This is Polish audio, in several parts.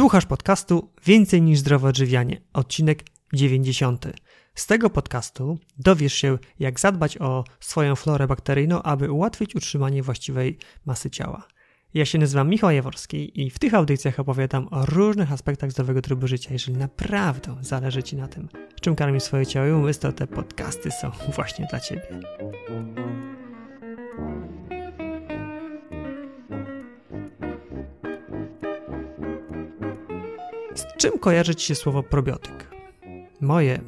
Słuchasz podcastu Więcej niż zdrowe odżywianie, odcinek 90. Z tego podcastu dowiesz się, jak zadbać o swoją florę bakteryjną, aby ułatwić utrzymanie właściwej masy ciała. Ja się nazywam Michał Jaworski i w tych audycjach opowiadam o różnych aspektach zdrowego trybu życia. Jeżeli naprawdę zależy Ci na tym, czym karmi swoje ciało i umysł, to te podcasty są właśnie dla Ciebie. Czym kojarzy Ci się słowo probiotyk? Moje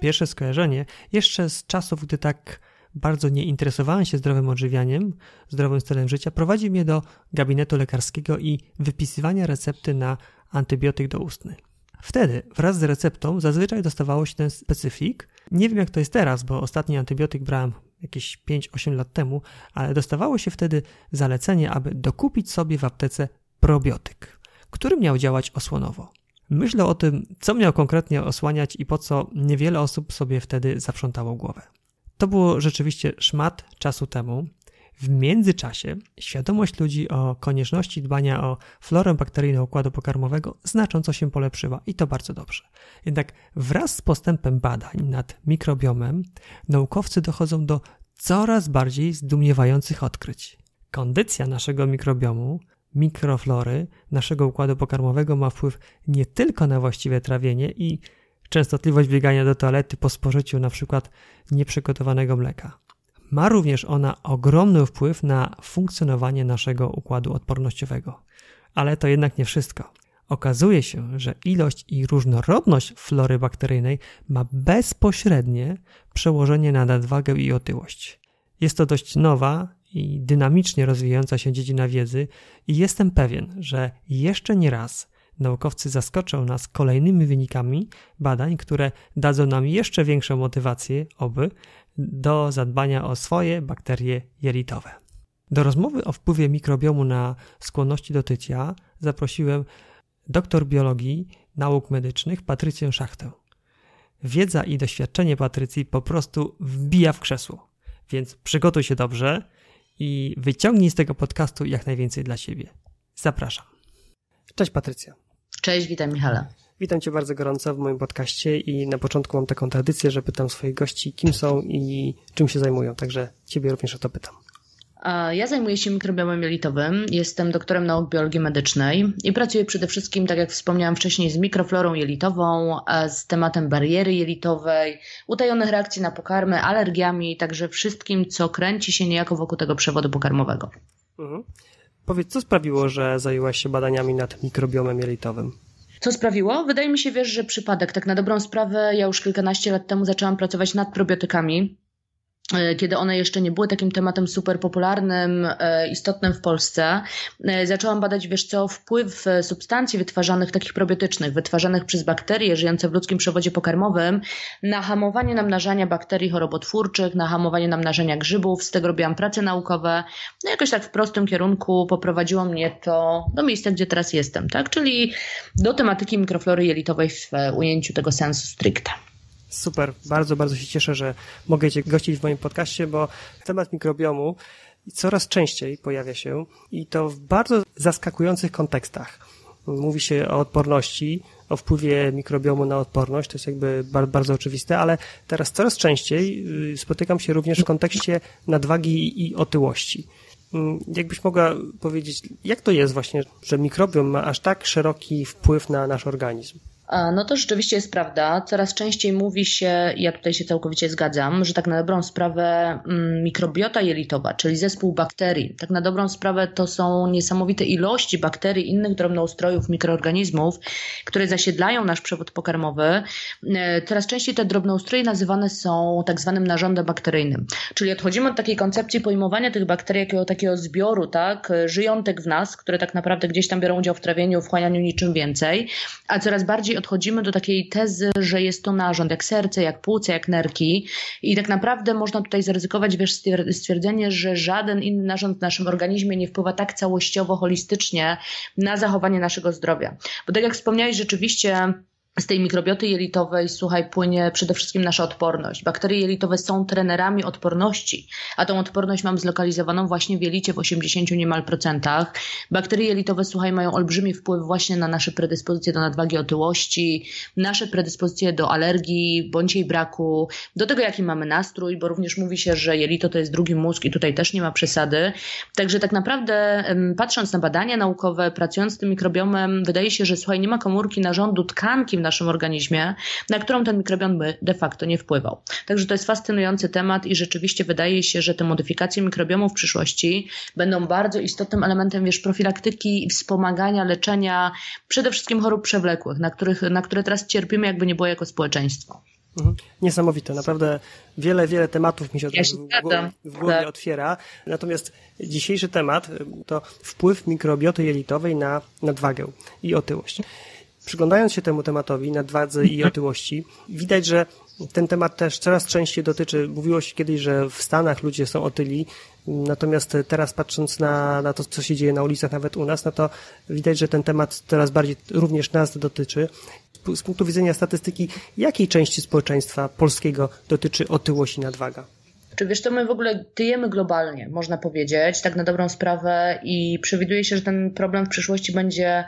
pierwsze skojarzenie jeszcze z czasów, gdy tak bardzo nie interesowałem się zdrowym odżywianiem, zdrowym stylem życia, prowadzi mnie do gabinetu lekarskiego i wypisywania recepty na antybiotyk doustny. Wtedy wraz z receptą zazwyczaj dostawało się ten specyfik. Nie wiem jak to jest teraz, bo ostatni antybiotyk brałem jakieś 5-8 lat temu, ale dostawało się wtedy zalecenie, aby dokupić sobie w aptece probiotyk, który miał działać osłonowo. Myślę o tym, co miał konkretnie osłaniać i po co niewiele osób sobie wtedy zaprzątało głowę. To było rzeczywiście szmat czasu temu. W międzyczasie świadomość ludzi o konieczności dbania o florę bakteryjną układu pokarmowego znacząco się polepszyła i to bardzo dobrze. Jednak wraz z postępem badań nad mikrobiomem naukowcy dochodzą do coraz bardziej zdumiewających odkryć. Kondycja naszego mikrobiomu mikroflory naszego układu pokarmowego ma wpływ nie tylko na właściwe trawienie i częstotliwość biegania do toalety po spożyciu np. nieprzygotowanego mleka. Ma również ona ogromny wpływ na funkcjonowanie naszego układu odpornościowego. Ale to jednak nie wszystko. Okazuje się, że ilość i różnorodność flory bakteryjnej ma bezpośrednie przełożenie na nadwagę i otyłość. Jest to dość nowa i dynamicznie rozwijająca się dziedzina wiedzy i jestem pewien, że jeszcze nie raz naukowcy zaskoczą nas kolejnymi wynikami badań, które dadzą nam jeszcze większą motywację, oby, do zadbania o swoje bakterie jelitowe. Do rozmowy o wpływie mikrobiomu na skłonności do tycia zaprosiłem doktor biologii nauk medycznych Patrycję Szachtę. Wiedza i doświadczenie Patrycji po prostu wbija w krzesło, więc przygotuj się dobrze i wyciągnij z tego podcastu jak najwięcej dla siebie. Zapraszam. Cześć Patrycja. Cześć, witam Michale. Witam Cię bardzo gorąco w moim podcaście i na początku mam taką tradycję, że pytam swoich gości, kim są i czym się zajmują, także Ciebie również o to pytam. Ja zajmuję się mikrobiomem jelitowym, jestem doktorem nauk biologii medycznej i pracuję przede wszystkim, tak jak wspomniałam wcześniej, z mikroflorą jelitową, z tematem bariery jelitowej, utajonych reakcji na pokarmy, alergiami, także wszystkim, co kręci się niejako wokół tego przewodu pokarmowego. Mhm. Powiedz, co sprawiło, że zajęłaś się badaniami nad mikrobiomem jelitowym? Co sprawiło? Wydaje mi się, wiesz, że przypadek. Tak na dobrą sprawę, ja już kilkanaście lat temu zaczęłam pracować nad probiotykami kiedy one jeszcze nie były takim tematem super popularnym, e, istotnym w Polsce, e, zaczęłam badać, wiesz co, wpływ substancji wytwarzanych, takich probiotycznych, wytwarzanych przez bakterie żyjące w ludzkim przewodzie pokarmowym na hamowanie namnażania bakterii chorobotwórczych, na hamowanie namnażania grzybów. Z tego robiłam prace naukowe. No jakoś tak w prostym kierunku poprowadziło mnie to do miejsca, gdzie teraz jestem, tak? Czyli do tematyki mikroflory jelitowej w ujęciu tego sensu stricte. Super, bardzo, bardzo się cieszę, że mogę Cię gościć w moim podcaście, bo temat mikrobiomu coraz częściej pojawia się i to w bardzo zaskakujących kontekstach. Mówi się o odporności, o wpływie mikrobiomu na odporność, to jest jakby bardzo oczywiste, ale teraz coraz częściej y, spotykam się również w kontekście nadwagi i otyłości. Mm, jakbyś mogła powiedzieć, jak to jest właśnie, że mikrobiom ma aż tak szeroki wpływ na nasz organizm? No to rzeczywiście jest prawda. Coraz częściej mówi się, ja tutaj się całkowicie zgadzam, że tak na dobrą sprawę mm, mikrobiota jelitowa, czyli zespół bakterii, tak na dobrą sprawę to są niesamowite ilości bakterii, innych drobnoustrojów, mikroorganizmów, które zasiedlają nasz przewód pokarmowy. E, coraz częściej te drobnoustroje nazywane są tak zwanym narządem bakteryjnym. Czyli odchodzimy od takiej koncepcji pojmowania tych bakterii jako takiego zbioru, tak, żyjątek w nas, które tak naprawdę gdzieś tam biorą udział w trawieniu, wchłanianiu niczym więcej, a coraz bardziej odchodzimy do takiej tezy, że jest to narząd, jak serce, jak płuce, jak nerki i tak naprawdę można tutaj zaryzykować wiesz, stwierdzenie, że żaden inny narząd w naszym organizmie nie wpływa tak całościowo, holistycznie na zachowanie naszego zdrowia. Bo tak jak wspomniałeś, rzeczywiście z tej mikrobioty jelitowej, słuchaj, płynie przede wszystkim nasza odporność. Bakterie jelitowe są trenerami odporności, a tą odporność mam zlokalizowaną właśnie w jelicie w 80 niemal procentach. Bakterie jelitowe, słuchaj, mają olbrzymi wpływ właśnie na nasze predyspozycje do nadwagi, otyłości, nasze predyspozycje do alergii bądź jej braku, do tego, jaki mamy nastrój, bo również mówi się, że jelito to jest drugi mózg i tutaj też nie ma przesady. Także tak naprawdę, patrząc na badania naukowe, pracując z tym mikrobiomem, wydaje się, że słuchaj, nie ma komórki narządu tkanki w naszym organizmie, na którą ten mikrobiom by de facto nie wpływał. Także to jest fascynujący temat i rzeczywiście wydaje się, że te modyfikacje mikrobiomu w przyszłości będą bardzo istotnym elementem, wiesz, profilaktyki i wspomagania leczenia przede wszystkim chorób przewlekłych, na, których, na które teraz cierpimy, jakby nie było jako społeczeństwo. Mhm. Niesamowite, naprawdę wiele, wiele tematów mi się, ja się w, głowie, w głowie tak. otwiera. Natomiast dzisiejszy temat to wpływ mikrobioty jelitowej na nadwagę i otyłość. Przyglądając się temu tematowi nadwadze i otyłości, widać, że ten temat też coraz częściej dotyczy, mówiło się kiedyś, że w Stanach ludzie są otyli, natomiast teraz patrząc na, na to, co się dzieje na ulicach, nawet u nas, no to widać, że ten temat coraz bardziej również nas dotyczy. Z punktu widzenia statystyki, jakiej części społeczeństwa polskiego dotyczy otyłość i nadwaga? Czy wiesz, to my w ogóle tyjemy globalnie, można powiedzieć, tak na dobrą sprawę i przewiduje się, że ten problem w przyszłości będzie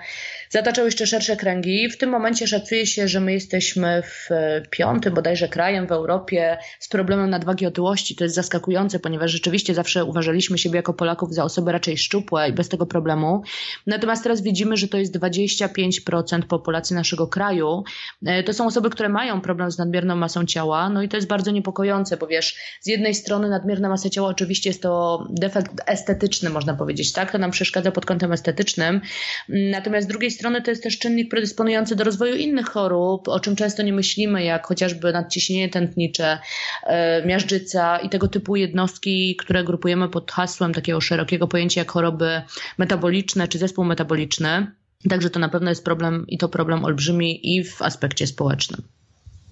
zataczał jeszcze szersze kręgi. W tym momencie szacuje się, że my jesteśmy w piątym bodajże krajem w Europie z problemem nadwagi otyłości. To jest zaskakujące, ponieważ rzeczywiście zawsze uważaliśmy siebie jako Polaków za osoby raczej szczupłe i bez tego problemu. Natomiast teraz widzimy, że to jest 25% populacji naszego kraju. E, to są osoby, które mają problem z nadmierną masą ciała, no i to jest bardzo niepokojące, bo wiesz, z jednej strony nadmierna masa ciała oczywiście jest to defekt estetyczny, można powiedzieć, tak? To nam przeszkadza pod kątem estetycznym. Natomiast z drugiej strony strony to jest też czynnik predysponujący do rozwoju innych chorób, o czym często nie myślimy, jak chociażby nadciśnienie tętnicze, e, miażdżyca i tego typu jednostki, które grupujemy pod hasłem takiego szerokiego pojęcia jak choroby metaboliczne czy zespół metaboliczny. Także to na pewno jest problem i to problem olbrzymi i w aspekcie społecznym.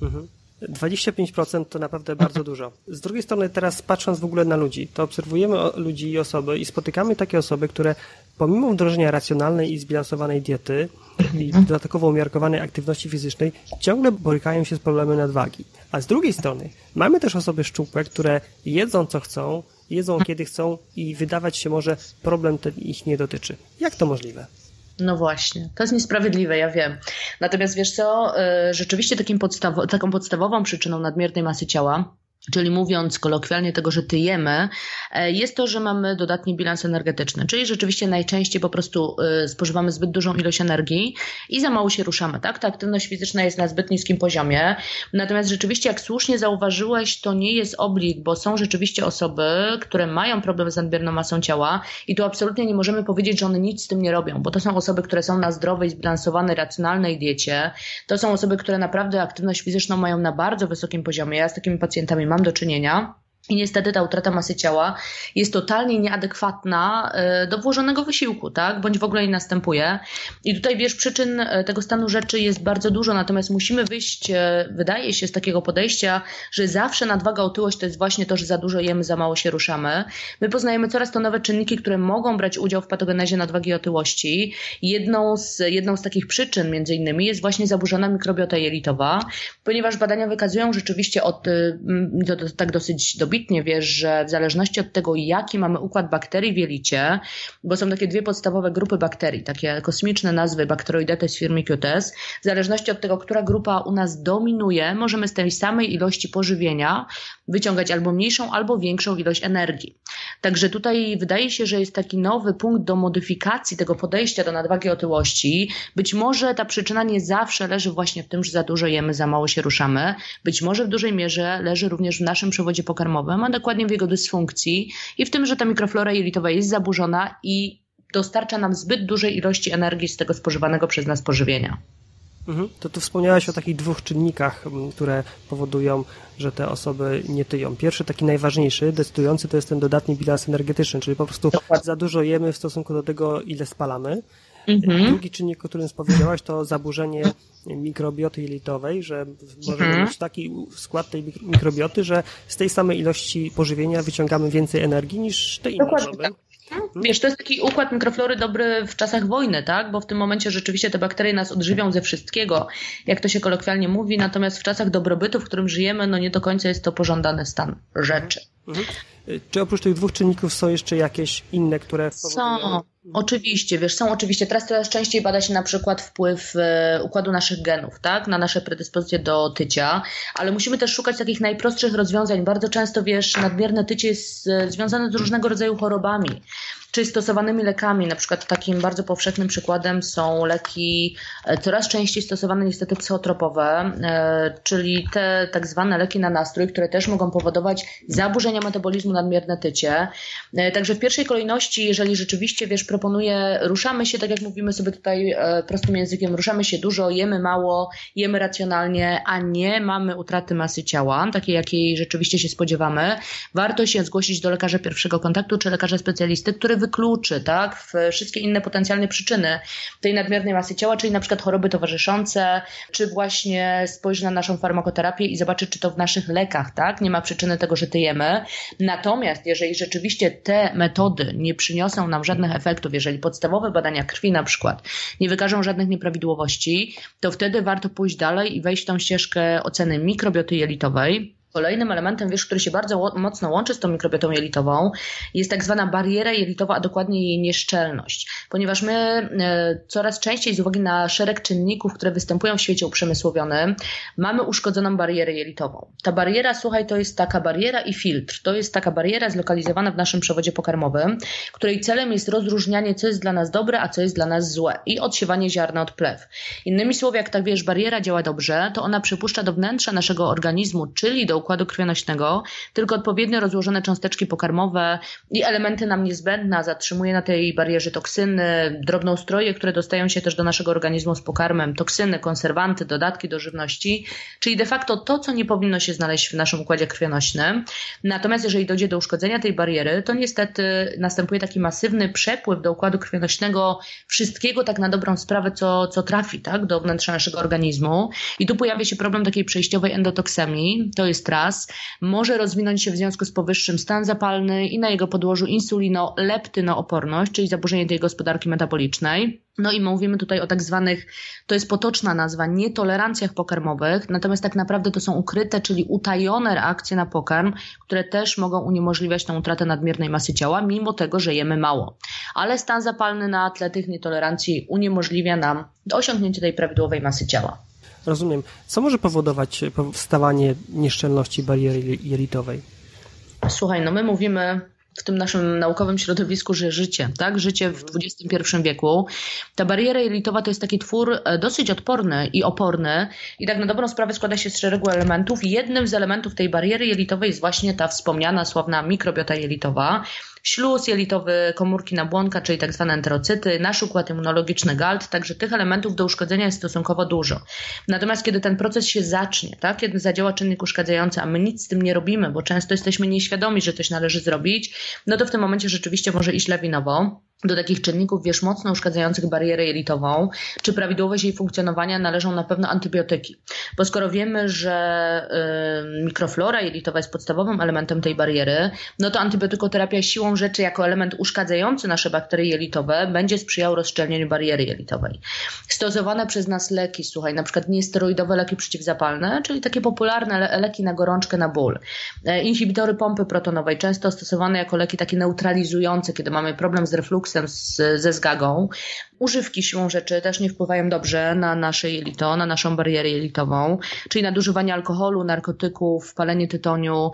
Mhm. 25% to naprawdę bardzo dużo. Z drugiej strony teraz patrząc w ogóle na ludzi, to obserwujemy ludzi i osoby i spotykamy takie osoby, które pomimo wdrożenia racjonalnej i zbilansowanej diety i dodatkowo umiarkowanej aktywności fizycznej ciągle borykają się z problemem nadwagi. A z drugiej strony mamy też osoby szczupłe, które jedzą co chcą, jedzą kiedy chcą i wydawać się może problem ten ich nie dotyczy. Jak to możliwe? No właśnie, to jest niesprawiedliwe, ja wiem. Natomiast wiesz co, y, rzeczywiście takim taką podstawową przyczyną nadmiernej masy ciała Czyli mówiąc kolokwialnie tego, że tyjemy, e, jest to, że mamy dodatni bilans energetyczny, czyli rzeczywiście najczęściej po prostu e, spożywamy zbyt dużą ilość energii i za mało się ruszamy, tak? Ta aktywność fizyczna jest na zbyt niskim poziomie. Natomiast rzeczywiście, jak słusznie zauważyłeś, to nie jest oblik, bo są rzeczywiście osoby, które mają problem z nadmierną masą ciała i tu absolutnie nie możemy powiedzieć, że one nic z tym nie robią, bo to są osoby, które są na zdrowej, zbilansowanej, racjonalnej diecie. To są osoby, które naprawdę aktywność fizyczną mają na bardzo wysokim poziomie. Ja z takimi pacjentami mam do czynienia. I niestety ta utrata masy ciała jest totalnie nieadekwatna e, do włożonego wysiłku, tak? Bądź w ogóle nie następuje. I tutaj wiesz, przyczyn e, tego stanu rzeczy jest bardzo dużo, natomiast musimy wyjść, e, wydaje się, z takiego podejścia, że zawsze nadwaga, otyłość to jest właśnie to, że za dużo jemy, za mało się ruszamy. My poznajemy coraz to nowe czynniki, które mogą brać udział w patogenezie nadwagi i otyłości. Jedną z, jedną z takich przyczyn, między innymi, jest właśnie zaburzona mikrobiota jelitowa, ponieważ badania wykazują rzeczywiście od, to, to, tak dosyć dobitnie, dobitnie wiesz, że w zależności od tego, jaki mamy układ bakterii w jelicie, bo są takie dwie podstawowe grupy bakterii, takie kosmiczne nazwy Bacteroidetes firmicutes, w zależności od tego, która grupa u nas dominuje, możemy z tej samej ilości pożywienia wyciągać albo mniejszą, albo większą ilość energii. Także tutaj wydaje się, że jest taki nowy punkt do modyfikacji tego podejścia do nadwagi otyłości. Być może ta przyczyna nie zawsze leży właśnie w tym, że za dużo jemy, za mało się ruszamy. Być może w dużej mierze leży również w naszym przewodzie pokarmowym, a dokładnie w jego dysfunkcji i w tym, że ta mikroflora jelitowa jest zaburzona i dostarcza nam zbyt dużej ilości energii z tego spożywanego przez nas pożywienia. Mhm. To tu wspomniałaś o takich dwóch czynnikach, które powodują, że te osoby nie tyją. Pierwszy, taki najważniejszy, decydujący, to jest ten dodatni bilans energetyczny, czyli po prostu Dokładnie. za dużo jemy w stosunku do tego, ile spalamy. Mhm. Drugi czynnik, o którym wspomniałaś, to zaburzenie mikrobioty jelitowej, że może mhm. mieć taki skład tej mikrobioty, że z tej samej ilości pożywienia wyciągamy więcej energii niż te inne osoby. Tak. Wiesz, to jest taki układ mikroflory dobry w czasach wojny, tak? Bo w tym momencie rzeczywiście te bakterie nas odżywią ze wszystkiego, jak to się kolokwialnie mówi, natomiast w czasach dobrobytu, w którym żyjemy, no nie do końca jest to pożądany stan rzeczy. Mhm. Czy oprócz tych dwóch czynników są jeszcze jakieś inne, które Są, oczywiście, wiesz, są oczywiście. Teraz coraz częściej bada się na przykład wpływ e, układu naszych genów, tak, na nasze predyspozycje do tycia, ale musimy też szukać takich najprostszych rozwiązań. Bardzo często, wiesz, nadmierne tycie jest e, związane z różnego rodzaju chorobami czy stosowanymi lekami. Na przykład takim bardzo powszechnym przykładem są leki e, coraz częściej stosowane niestety psychotropowe, e, czyli te tak zwane leki na nastrój, które też mogą powodować zaburzenia metabolizmu, nadmierne tycie. E, także w pierwszej kolejności, jeżeli rzeczywiście, wiesz, proponuję, ruszamy się, tak jak mówimy sobie tutaj prostym językiem, ruszamy się dużo, jemy mało, jemy racjonalnie, a nie mamy utraty masy ciała, takiej jakiej rzeczywiście się spodziewamy, warto się zgłosić do lekarza pierwszego kontaktu czy lekarza specjalisty, który wykluczy tak, wszystkie inne potencjalne przyczyny tej nadmiernej masy ciała, czyli na przykład choroby towarzyszące, czy właśnie spojrzy na naszą farmakoterapię i zobaczy, czy to w naszych lekach tak, nie ma przyczyny tego, że tyjemy. Natomiast jeżeli rzeczywiście te metody nie przyniosą nam żadnych efektów, jeżeli podstawowe badania krwi na przykład nie wykażą żadnych nieprawidłowości, to wtedy warto pójść dalej i wejść w tą ścieżkę oceny mikrobioty jelitowej Kolejnym elementem, wiesz, który się bardzo mocno łączy z tą mikrobiotą jelitową, jest tak zwana bariera jelitowa, a dokładnie jej nieszczelność. Ponieważ my e, coraz częściej z uwagi na szereg czynników, które występują w świecie uprzemysłowionym, mamy uszkodzoną barierę jelitową. Ta bariera, słuchaj, to jest taka bariera i filtr. To jest taka bariera zlokalizowana w naszym przewodzie pokarmowym, której celem jest rozróżnianie, co jest dla nas dobre, a co jest dla nas złe i odsiewanie ziarna od plew. Innymi słowy, jak tak wiesz, bariera działa dobrze, to ona przypuszcza do wnętrza naszego organizmu, czyli do układu krwionośnego, tylko odpowiednio rozłożone cząsteczki pokarmowe i elementy nam niezbędne, zatrzymuje na tej barierze toksyny, drobnoustroje, które dostają się też do naszego organizmu z pokarmem, toksyny, konserwanty, dodatki do żywności, czyli de facto to, co nie powinno się znaleźć w naszym układzie krwionośnym. Natomiast jeżeli dojdzie do uszkodzenia tej bariery, to niestety następuje taki masywny przepływ do układu krwionośnego wszystkiego tak na dobrą sprawę, co, co trafi tak, do wnętrza naszego organizmu. I tu pojawia się problem takiej przejściowej endotoksemii. To jest raz. Może rozwinąć się w związku z powyższym stan zapalny i na jego podłożu insulino-leptynooporność, czyli zaburzenie tej gospodarki metabolicznej. No i mówimy tutaj o tak zwanych, to jest potoczna nazwa, nietolerancjach pokarmowych, natomiast tak naprawdę to są ukryte, czyli utajone reakcje na pokarm, które też mogą uniemożliwiać tą utratę nadmiernej masy ciała, mimo tego, że jemy mało. Ale stan zapalny na tle tych nietolerancji uniemożliwia nam osiągnięcie tej prawidłowej masy ciała. Rozumiem. Co może powodować powstawanie nieszczelności bariery jelitowej? Słuchaj, no my mówimy w tym naszym naukowym środowisku, że życie, tak? Życie w XXI wieku. Ta bariera jelitowa to jest taki twór e, dosyć odporny i oporny i tak na dobrą sprawę składa się z szeregu elementów. Jednym z elementów tej bariery jelitowej jest właśnie ta wspomniana, sławna mikrobiota jelitowa, śluz jelitowy, komórki nabłonka, czyli tak zwane enterocyty, nasz układ immunologiczny GALT, także tych elementów do uszkodzenia jest stosunkowo dużo. Natomiast kiedy ten proces się zacznie, tak, kiedy zadziała czynnik uszkadzający, a my nic z tym nie robimy, bo często jesteśmy nieświadomi, że coś należy zrobić, no to w tym momencie rzeczywiście może iść lawinowo do takich czynników, wiesz, mocno uszkadzających barierę jelitową, czy prawidłowość jej funkcjonowania należą na pewno antybiotyki. Bo skoro wiemy, że y, mikroflora jelitowa jest podstawowym elementem tej bariery, no to antybiotykoterapia siłą rzeczy jako element uszkadzający nasze bakterie jelitowe będzie sprzyjał rozszczelnieniu bariery jelitowej. Stosowane przez nas leki, słuchaj, na przykład niesteroidowe leki przeciwzapalne, czyli takie popularne le leki na gorączkę, na ból. E, inhibitory pompy protonowej, często stosowane jako leki takie neutralizujące, kiedy mamy problem z refluksem, z, ze zgagą. Używki siłą rzeczy też nie wpływają dobrze na nasze jelito, na naszą barierę jelitową, czyli nadużywanie alkoholu, narkotyków, palenie tytoniu,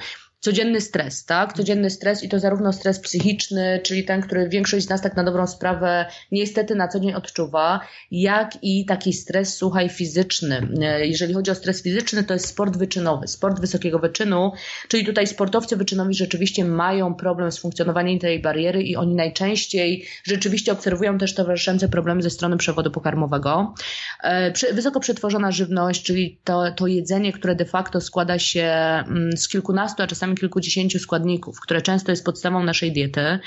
codzienny stres, tak? Codzienny stres i to zarówno stres psychiczny, czyli ten, który większość z nas tak na dobrą sprawę niestety na co dzień odczuwa, jak i taki stres, słuchaj, fizyczny. Jeżeli chodzi o stres fizyczny, to jest sport wyczynowy, sport wysokiego wyczynu, czyli tutaj sportowcy wyczynowi rzeczywiście mają problem z funkcjonowaniem tej bariery i oni najczęściej rzeczywiście obserwują też towarzyszące problemy ze strony przewodu pokarmowego. E, wysoko przetworzona żywność, czyli to, to jedzenie, które de facto składa się mm, z kilkunastu, a czasami kilkudziesięciu składników, które często jest podstawą naszej diety.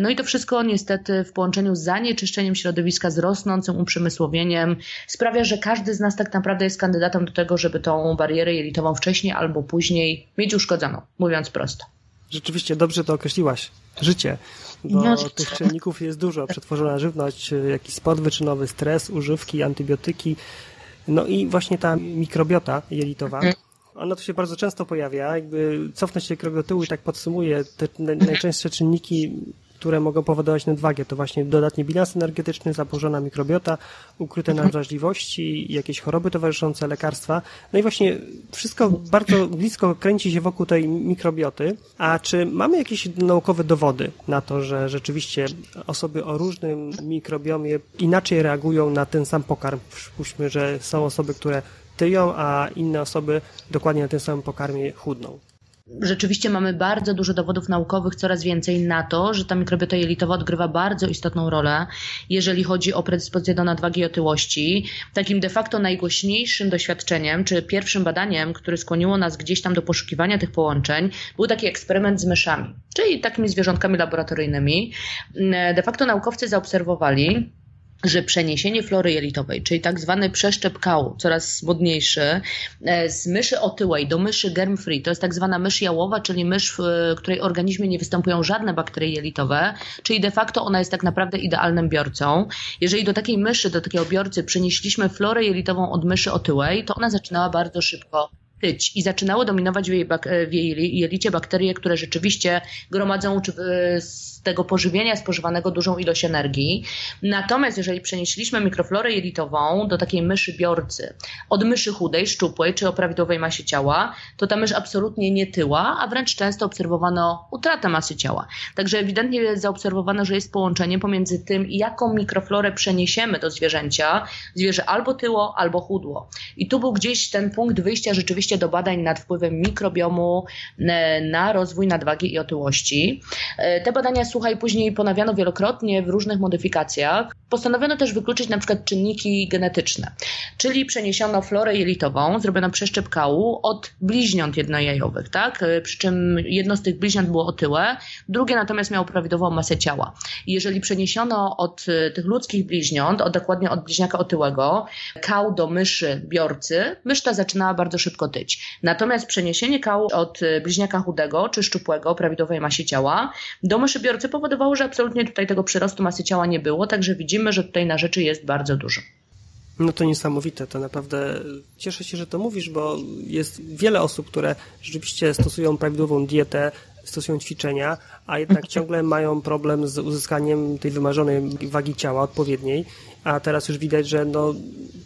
No i to wszystko niestety w połączeniu z zanieczyszczeniem środowiska, z rosnącym uprzemysłowieniem sprawia, że każdy z nas tak naprawdę jest kandydatem do tego, żeby tą barierę jelitową wcześniej albo później mieć uszkodzoną, mówiąc prosto. Rzeczywiście dobrze to określiłaś. Życie. Bo no, tych czynników jest dużo. Przetworzona żywność, jakiś spot wyczynowy, stres, używki, antybiotyki. No i właśnie ta mikrobiota jelitowa. Mhm. Ona tu się bardzo często pojawia. Jakby cofnę się krok do tyłu i tak podsumuję te najczęstsze czynniki które mogą powodować nadwagę. To właśnie dodatni bilans energetyczny, zaburzona mikrobiota, ukryte nadwrażliwości, jakieś choroby towarzyszące, lekarstwa. No i właśnie wszystko bardzo blisko kręci się wokół tej mikrobioty. A czy mamy jakieś naukowe dowody na to, że rzeczywiście osoby o różnym mikrobiomie inaczej reagują na ten sam pokarm? Przypuśćmy, że są osoby, które tyją, a inne osoby dokładnie na tym samym pokarmie chudną rzeczywiście mamy bardzo dużo dowodów naukowych, coraz więcej na to, że ta mikrobiota jelitowa odgrywa bardzo istotną rolę, jeżeli chodzi o predyspozycję do nadwagi i otyłości. Takim de facto najgłośniejszym doświadczeniem, czy pierwszym badaniem, które skłoniło nas gdzieś tam do poszukiwania tych połączeń, był taki eksperyment z myszami, czyli takimi zwierzątkami laboratoryjnymi. De facto naukowcy zaobserwowali, że przeniesienie flory jelitowej, czyli tak zwany przeszczep kału, coraz modniejszy, e, z myszy otyłej do myszy germ-free, to jest tak zwana mysz jałowa, czyli mysz, w której organizmie nie występują żadne bakterie jelitowe, czyli de facto ona jest tak naprawdę idealnym biorcą. Jeżeli do takiej myszy, do takiego biorcy przenieśliśmy florę jelitową od myszy otyłej, to ona zaczynała bardzo szybko tyć i zaczynały dominować w jej, bak- w jej jelicie bakterie, które rzeczywiście gromadzą czy, tego pożywienia spożywanego dużą ilość energii. Natomiast jeżeli przenieśliśmy mikroflorę jelitową do takiej myszy biorcy, od myszy chudej, szczupłej czy o prawidłowej masie ciała, to ta mysz absolutnie nie tyła, a wręcz często obserwowano utratę masy ciała. Także ewidentnie zaobserwowano, że jest połączenie pomiędzy tym, jaką mikroflorę przeniesiemy do zwierzęcia. Zwierzę albo tyło, albo chudło. I tu był gdzieś ten punkt wyjścia rzeczywiście do badań nad wpływem mikrobiomu e, na rozwój nadwagi i otyłości. E, te badania słuchaj, później ponawiano wielokrotnie w różnych modyfikacjach. Postanowiono też wykluczyć na przykład czynniki genetyczne, czyli przeniesiono florę jelitową, zrobiono przeszczep kału od bliźniąt jednojajowych, tak? Przy czym jedno z tych bliźniąt było otyłe, drugie natomiast miało prawidłową masę ciała. Jeżeli przeniesiono od e, tych ludzkich bliźniąt, od, dokładnie od bliźniaka otyłego, kał do myszy biorcy, mysz ta zaczynała bardzo szybko tyć. Natomiast przeniesienie kału od e, bliźniaka chudego czy szczupłego, prawidłowej masie ciała, do myszy biorcy powodowało, że absolutnie tutaj tego przyrostu masy ciała nie było, także widzimy, że tutaj na rzeczy jest bardzo dużo. No to niesamowite, to naprawdę cieszę się, że to mówisz, bo jest wiele osób, które rzeczywiście stosują prawidłową dietę, stosują ćwiczenia, a jednak ciągle mają problem z uzyskaniem tej wymarzonej wagi ciała odpowiedniej, a teraz już widać, że no,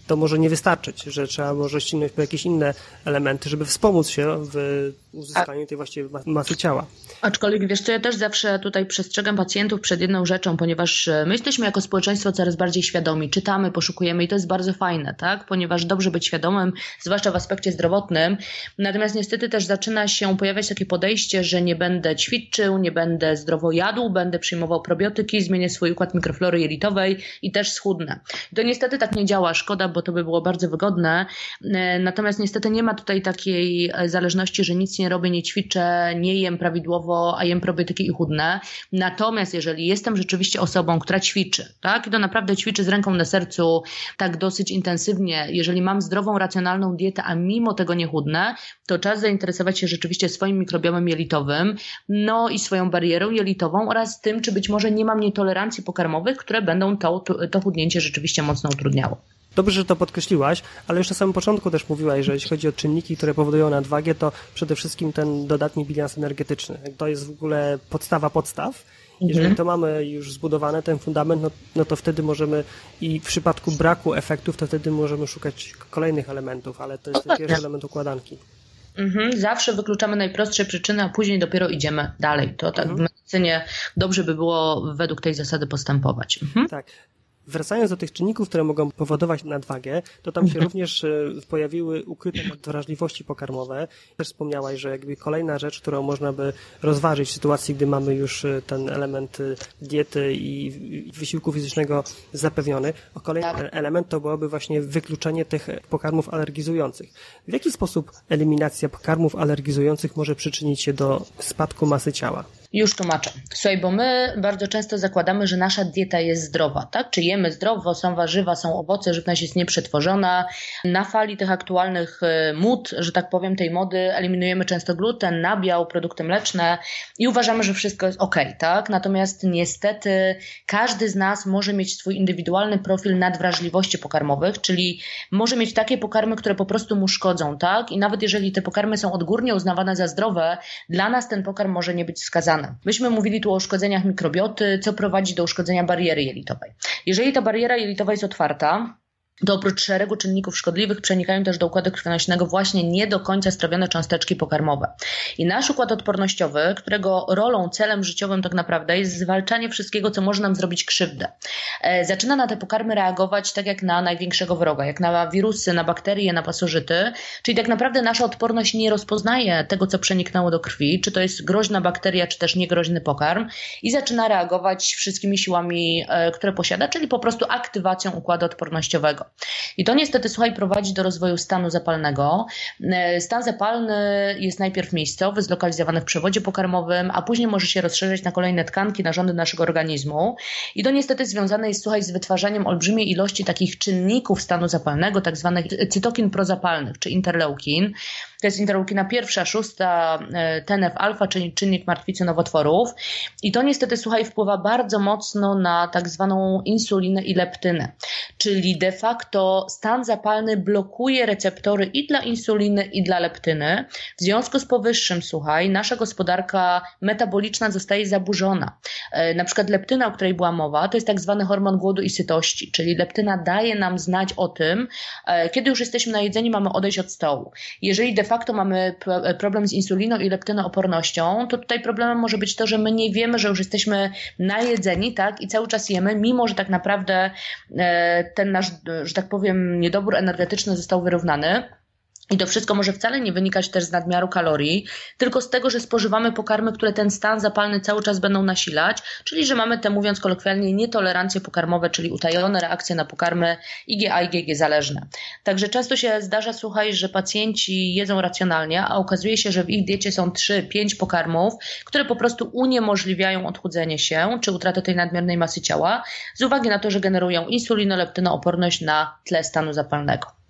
to może nie wystarczyć, że trzeba może ściągnąć po jakieś inne elementy, żeby wspomóc się w uzyskaniu tej właściwie masy ciała. Aczkolwiek wiesz co, ja też zawsze tutaj przestrzegam pacjentów przed jedną rzeczą, ponieważ e, my jesteśmy jako społeczeństwo coraz bardziej świadomi, czytamy, poszukujemy i to jest bardzo fajne, tak? Ponieważ dobrze być świadomym, zwłaszcza w aspekcie zdrowotnym. Natomiast niestety też zaczyna się pojawiać takie podejście, że nie będę ćwiczył, nie będę zdrowo jadł, będę przyjmował probiotyki, zmienię swój układ mikroflory jelitowej i też schudnę. To niestety tak nie działa, szkoda, bo to by było bardzo wygodne. E, natomiast niestety nie ma tutaj takiej e, zależności, że nic nie robię, nie ćwiczę, nie jem prawidłowo, a jem probiotyki i chudnę. Natomiast jeżeli jestem rzeczywiście osobą, która ćwiczy, tak, i to naprawdę ćwiczy z ręką na sercu, tak dosyć intensywnie, jeżeli mam zdrową, racjonalną dietę, a mimo tego nie chudnę, to czas zainteresować się rzeczywiście swoim mikrobiomem jelitowym, no i swoją barierą jelitową oraz tym, czy być może nie mam nietolerancji pokarmowych, które będą to, to chudnięcie rzeczywiście mocno utrudniało. Dobrze, że to podkreśliłaś, ale już na samym początku też mówiłaś, że jeśli chodzi o czynniki, które powodują nadwagę, to przede wszystkim ten dodatni bilans energetyczny. To jest w ogóle podstawa podstaw. Jeżeli mhm. to mamy już zbudowane, ten fundament, no, no to wtedy możemy i w przypadku braku efektów, to wtedy możemy szukać kolejnych elementów, ale to jest ten pierwszy element układanki. Mhm. Zawsze wykluczamy najprostsze przyczyny, a później dopiero idziemy dalej. To tak mhm. w medycynie dobrze by było według tej zasady postępować. Mhm. Tak. Wracając do tych czynników, które mogą powodować nadwagę, to tam się mhm. również e, pojawiły ukryte nadwrażliwości pokarmowe. Też wspomniałaś, że jakby kolejna rzecz, którą można by rozważyć w sytuacji, gdy mamy już e, ten element e, diety i wysiłku fizycznego zapewniony, a kolejny tak. element to byłoby właśnie wykluczenie tych pokarmów alergizujących. W jaki sposób eliminacja pokarmów alergizujących może przyczynić się do spadku masy ciała? Już tłumaczę. Słuchaj, bo my bardzo często zakładamy, że nasza dieta jest zdrowa, tak? Czy jemy zdrowo, są warzywa, są owoce, żywność jest nieprzetworzona. Na fali tych aktualnych e, mód, że tak powiem, tej mody eliminujemy często gluten, nabiał, produkty mleczne i uważamy, że wszystko jest ok, tak? Natomiast niestety każdy z nas może mieć swój indywidualny profil nadwrażliwości pokarmowych, czyli może mieć takie pokarmy, które po prostu mu szkodzą, tak? I nawet jeżeli te pokarmy są odgórnie uznawane za zdrowe, dla nas ten pokarm może nie być wskazany. Myśmy mówili tu o uszkodzeniach mikrobioty, co prowadzi do uszkodzenia bariery jelitowej. Jeżeli ta bariera jelitowa jest otwarta, to oprócz szeregu czynników szkodliwych przenikają też do układu krwionośnego właśnie nie do końca strawione cząsteczki pokarmowe. I nasz układ odpornościowy, którego rolą, celem życiowym tak naprawdę jest zwalczanie wszystkiego, co może nam zrobić krzywdę, e, zaczyna na te pokarmy reagować tak jak na największego wroga, jak na wirusy, na bakterie, na pasożyty, czyli tak naprawdę nasza odporność nie rozpoznaje tego, co przeniknęło do krwi, czy to jest groźna bakteria, czy też niegroźny pokarm i zaczyna reagować wszystkimi siłami, e, które posiada, czyli po prostu aktywacją układu odpornościowego. I to niestety, słuchaj, prowadzi do rozwoju stanu zapalnego. E, stan zapalny jest najpierw miejscowy, zlokalizowany w przewodzie pokarmowym, a później może się rozszerzyć na kolejne tkanki, narządy naszego organizmu. I to niestety związane jest, słuchaj, z wytwarzaniem olbrzymiej ilości takich czynników stanu zapalnego, tak zwanych cytokin prozapalnych, czy interleukin. To jest interleukina pierwsza, szósta, e, TNF-alfa, czyli czynnik martwicy nowotworów. I to niestety, słuchaj, wpływa bardzo mocno na tak zwaną insulinę i leptynę. Czyli de facto stan zapalny blokuje receptory i dla insuliny, i dla leptyny. W związku z powyższym, słuchaj, nasza gospodarka metaboliczna zostaje zaburzona. E, na przykład leptyna, o której była mowa, to jest tak zwany hormon głodu i sytości, czyli leptyna daje nam znać o tym, e, kiedy już jesteśmy najedzeni, mamy odejść od stołu. Jeżeli de facto facto mamy problem z insuliną i leptynoopornością, to tutaj problemem może być to, że my nie wiemy, że już jesteśmy najedzeni, tak, i cały czas jemy, mimo że tak naprawdę e, ten nasz, że tak powiem, niedobór energetyczny został wyrównany. I to wszystko może wcale nie wynikać też z nadmiaru kalorii, tylko z tego, że spożywamy pokarmy, które ten stan zapalny cały czas będą nasilać, czyli że mamy te, mówiąc kolokwialnie, nietolerancje pokarmowe, czyli utajone reakcje na pokarmy IgA i IgG zależne. Także często się zdarza, słuchaj, że pacjenci jedzą racjonalnie, a okazuje się, że w ich diecie są 3-5 pokarmów, które po prostu uniemożliwiają odchudzenie się czy utratę tej nadmiernej masy ciała, z uwagi na to, że generują insulinoleptynooporność na tle stanu zapalnego.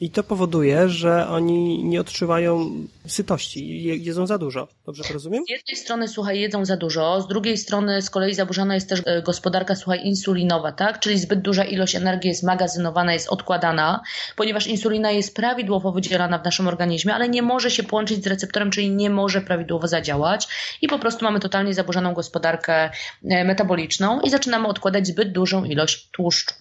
I to powoduje, że oni nie odczuwają sytości, jedzą za dużo. Dobrze to rozumiem? Z jednej strony, słuchaj, jedzą za dużo, z drugiej strony z kolei zaburzona jest też e, gospodarka, słuchaj, insulinowa, tak? Czyli zbyt duża ilość energii jest magazynowana, jest odkładana, ponieważ insulina jest prawidłowo wydzielana w naszym organizmie, ale nie może się połączyć z receptorem, czyli nie może prawidłowo zadziałać i po prostu mamy totalnie zaburzoną gospodarkę e, metaboliczną i zaczynamy odkładać zbyt dużą ilość tłuszczu.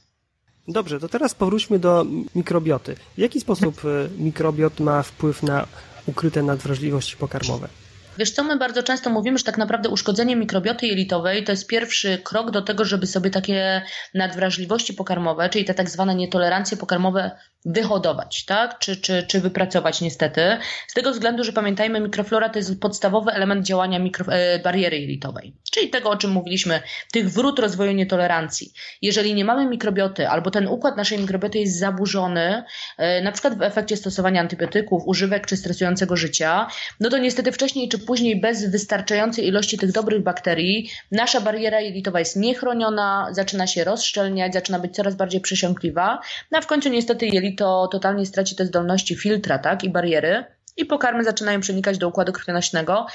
Dobrze, to teraz powróćmy do mikrobioty. W jaki sposób e, mikrobiot ma wpływ na ukryte nadwrażliwości pokarmowe? Wiesz co, my bardzo często mówimy, że tak naprawdę uszkodzenie mikrobioty jelitowej to jest pierwszy krok do tego, żeby sobie takie nadwrażliwości pokarmowe, czyli te tak zwane nietolerancje pokarmowe wyhodować, tak? Czy, czy, czy wypracować niestety. Z tego względu, że pamiętajmy, mikroflora to jest podstawowy element działania mikro, e, bariery jelitowej, czyli tego, o czym mówiliśmy, tych wrót rozwoju nietolerancji. Jeżeli nie mamy mikrobioty, albo ten układ naszej mikrobioty jest zaburzony, e, na przykład w efekcie stosowania antybiotyków, używek czy stresującego życia, no to niestety wcześniej czy później bez wystarczającej ilości tych dobrych bakterii, nasza bariera jelitowa jest niechroniona, zaczyna się rozszczelniać, zaczyna być coraz bardziej przesiąkliwa, no a w końcu niestety jelito totalnie straci te zdolności filtra tak, i bariery i pokarmy zaczynają przenikać do układu krwionośnego.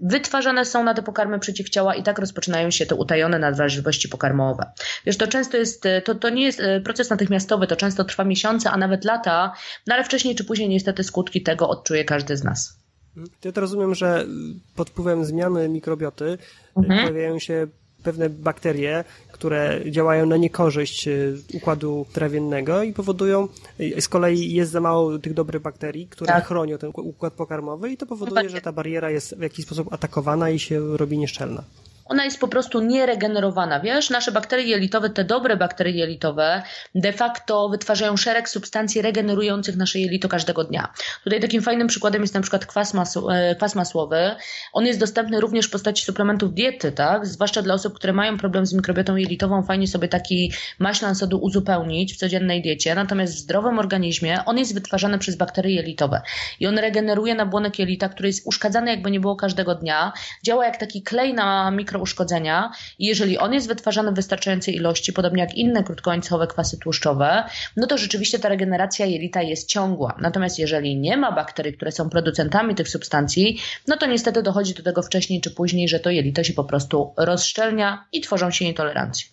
Wytwarzane są na te pokarmy przeciwciała i tak rozpoczynają się te utajone nadwrażliwości pokarmowe. Wiesz, to często jest, to, to nie jest e, proces natychmiastowy, to często trwa miesiące, a nawet lata, no ale wcześniej czy później niestety skutki tego odczuje każdy z nas. Ja to rozumiem, że pod wpływem zmiany mikrobioty mhm. pojawiają się pewne bakterie, które działają na niekorzyść e, układu trawiennego i powodują, e, z kolei jest za mało tych dobrych bakterii, które tak. chronią ten układ pokarmowy i to powoduje, że ta bariera jest w jakiś sposób atakowana i się robi nieszczelna. Ona jest po prostu nieregenerowana. Wiesz, nasze bakterie jelitowe, te dobre bakterie jelitowe, de facto wytwarzają szereg substancji regenerujących nasze jelito każdego dnia. Tutaj takim fajnym przykładem jest na przykład kwas, e, kwas masłowy. On jest dostępny również w postaci suplementów diety, tak? Zwłaszcza dla osób, które mają problem z mikrobiotą jelitową, fajnie sobie taki maślan sodu uzupełnić w codziennej diecie. Natomiast w zdrowym organizmie on jest wytwarzany przez bakterie jelitowe i on regeneruje nabłonek jelita, który jest uszkadzany jakby nie było każdego dnia. Działa jak taki klej na mikrouszkodzenia i jeżeli on jest wytwarzany w wystarczającej ilości, podobnie jak inne krótkołańcuchowe kwasy tłuszczowe, no to rzeczywiście ta regeneracja jelita jest ciągła. Natomiast jeżeli nie ma bakterii, które są producentami tych substancji, no to niestety dochodzi do tego wcześniej czy później, że to jelito się po prostu rozszczelnia i tworzą się nietolerancje.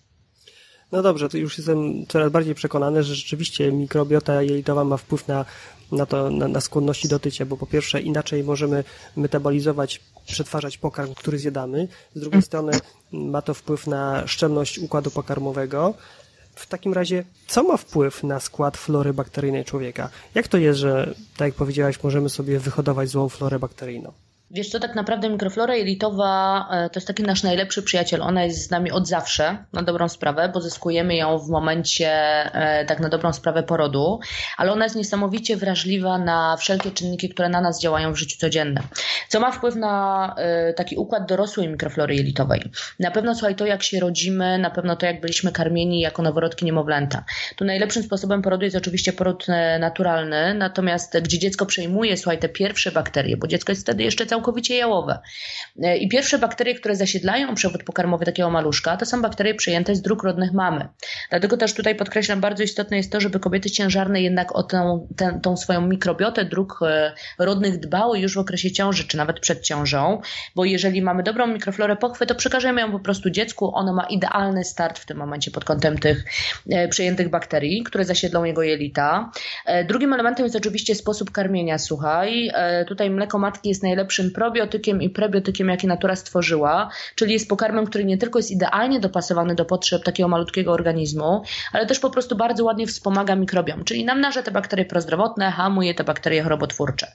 No dobrze, to już jestem coraz bardziej przekonany, że rzeczywiście mikrobiota jelitowa ma wpływ na, na to, na, na skłonności do tycia, bo po pierwsze inaczej możemy metabolizować, przetwarzać pokarm, który zjadamy, z drugiej strony ma to wpływ na szczelność układu pokarmowego. W takim razie, co ma wpływ na skład flory bakteryjnej człowieka? Jak to jest, że, tak jak powiedziałaś, możemy sobie wyhodować złą florę bakteryjną? Wiesz co, tak naprawdę mikroflora jelitowa e, to jest taki nasz najlepszy przyjaciel. Ona jest z nami od zawsze, na dobrą sprawę, bo zyskujemy ją w momencie e, tak na dobrą sprawę porodu, ale ona jest niesamowicie wrażliwa na wszelkie czynniki, które na nas działają w życiu codziennym. Co ma wpływ na e, taki układ dorosłej mikroflory jelitowej? Na pewno, słuchaj, to jak się rodzimy, na pewno to jak byliśmy karmieni jako noworodki niemowlęta. Tu najlepszym sposobem porodu jest oczywiście poród naturalny, natomiast gdzie dziecko przejmuje, słuchaj, te pierwsze bakterie, bo dziecko jest wtedy jeszcze całkowicie całkowicie jałowe. E, I pierwsze bakterie, które zasiedlają przewód pokarmowy takiego maluszka, to są bakterie przyjęte z dróg rodnych mamy. Dlatego też tutaj podkreślam, bardzo istotne jest to, żeby kobiety ciężarne jednak o tę, tę, tą swoją mikrobiotę dróg e, rodnych dbały już w okresie ciąży, czy nawet przed ciążą, bo jeżeli mamy dobrą mikroflorę pochwy, to przekażemy ją po prostu dziecku, ono ma idealny start w tym momencie pod kątem tych e, przyjętych bakterii, które zasiedlą jego jelita. Drugim elementem jest oczywiście sposób karmienia, słuchaj. Tutaj mleko matki jest najlepszym probiotykiem i prebiotykiem, jaki natura stworzyła, czyli jest pokarmem, który nie tylko jest idealnie dopasowany do potrzeb takiego malutkiego organizmu, ale też po prostu bardzo ładnie wspomaga mikrobiom, czyli namnaża te bakterie prozdrowotne, hamuje te bakterie chorobotwórcze.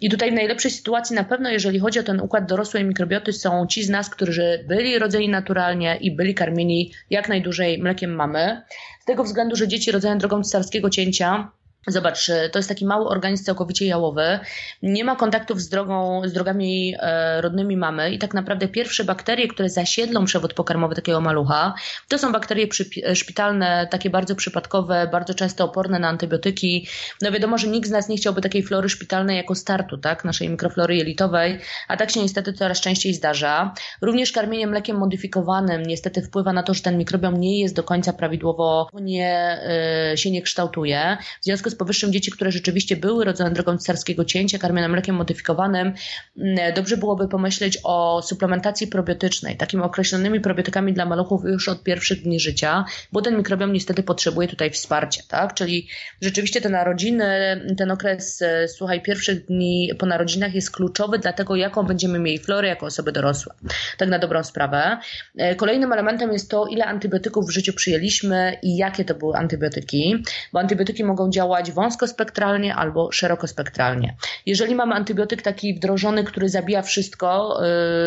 I tutaj w najlepszej sytuacji na pewno, jeżeli chodzi o ten układ dorosłej mikrobioty, są ci z nas, którzy byli rodzeni naturalnie i byli karmieni jak najdłużej mlekiem mamy. Z tego względu, że dzieci rodzone drogą cesarskiego cięcia Zobacz, to jest taki mały organizm całkowicie jałowy, nie ma kontaktów z, drogą, z drogami e, rodnymi mamy i tak naprawdę pierwsze bakterie, które zasiedlą przewód pokarmowy takiego malucha, to są bakterie szpitalne, takie bardzo przypadkowe, bardzo często oporne na antybiotyki. No wiadomo, że nikt z nas nie chciałby takiej flory szpitalnej jako startu, tak, naszej mikroflory jelitowej, a tak się niestety coraz częściej zdarza. Również karmienie mlekiem modyfikowanym niestety wpływa na to, że ten mikrobiom nie jest do końca prawidłowo, nie, y, się nie kształtuje. W związku z z powyższym dzieci, które rzeczywiście były rodzone drogą cesarskiego cięcia, karmione mlekiem modyfikowanym, mm, dobrze byłoby pomyśleć o suplementacji probiotycznej, takimi określonymi probiotykami dla maluchów już od pierwszych dni życia, bo ten mikrobiom niestety potrzebuje tutaj wsparcia, tak? Czyli rzeczywiście te narodziny, ten okres, e, słuchaj, pierwszych dni po narodzinach jest kluczowy dla tego, jaką będziemy mieli florę jako osoby dorosłe. Tak na dobrą sprawę. E, kolejnym elementem jest to, ile antybiotyków w życiu przyjęliśmy i jakie to były antybiotyki, bo antybiotyki mogą działać działać wąskospektralnie albo szerokospektralnie. Jeżeli mamy antybiotyk taki wdrożony, który zabija wszystko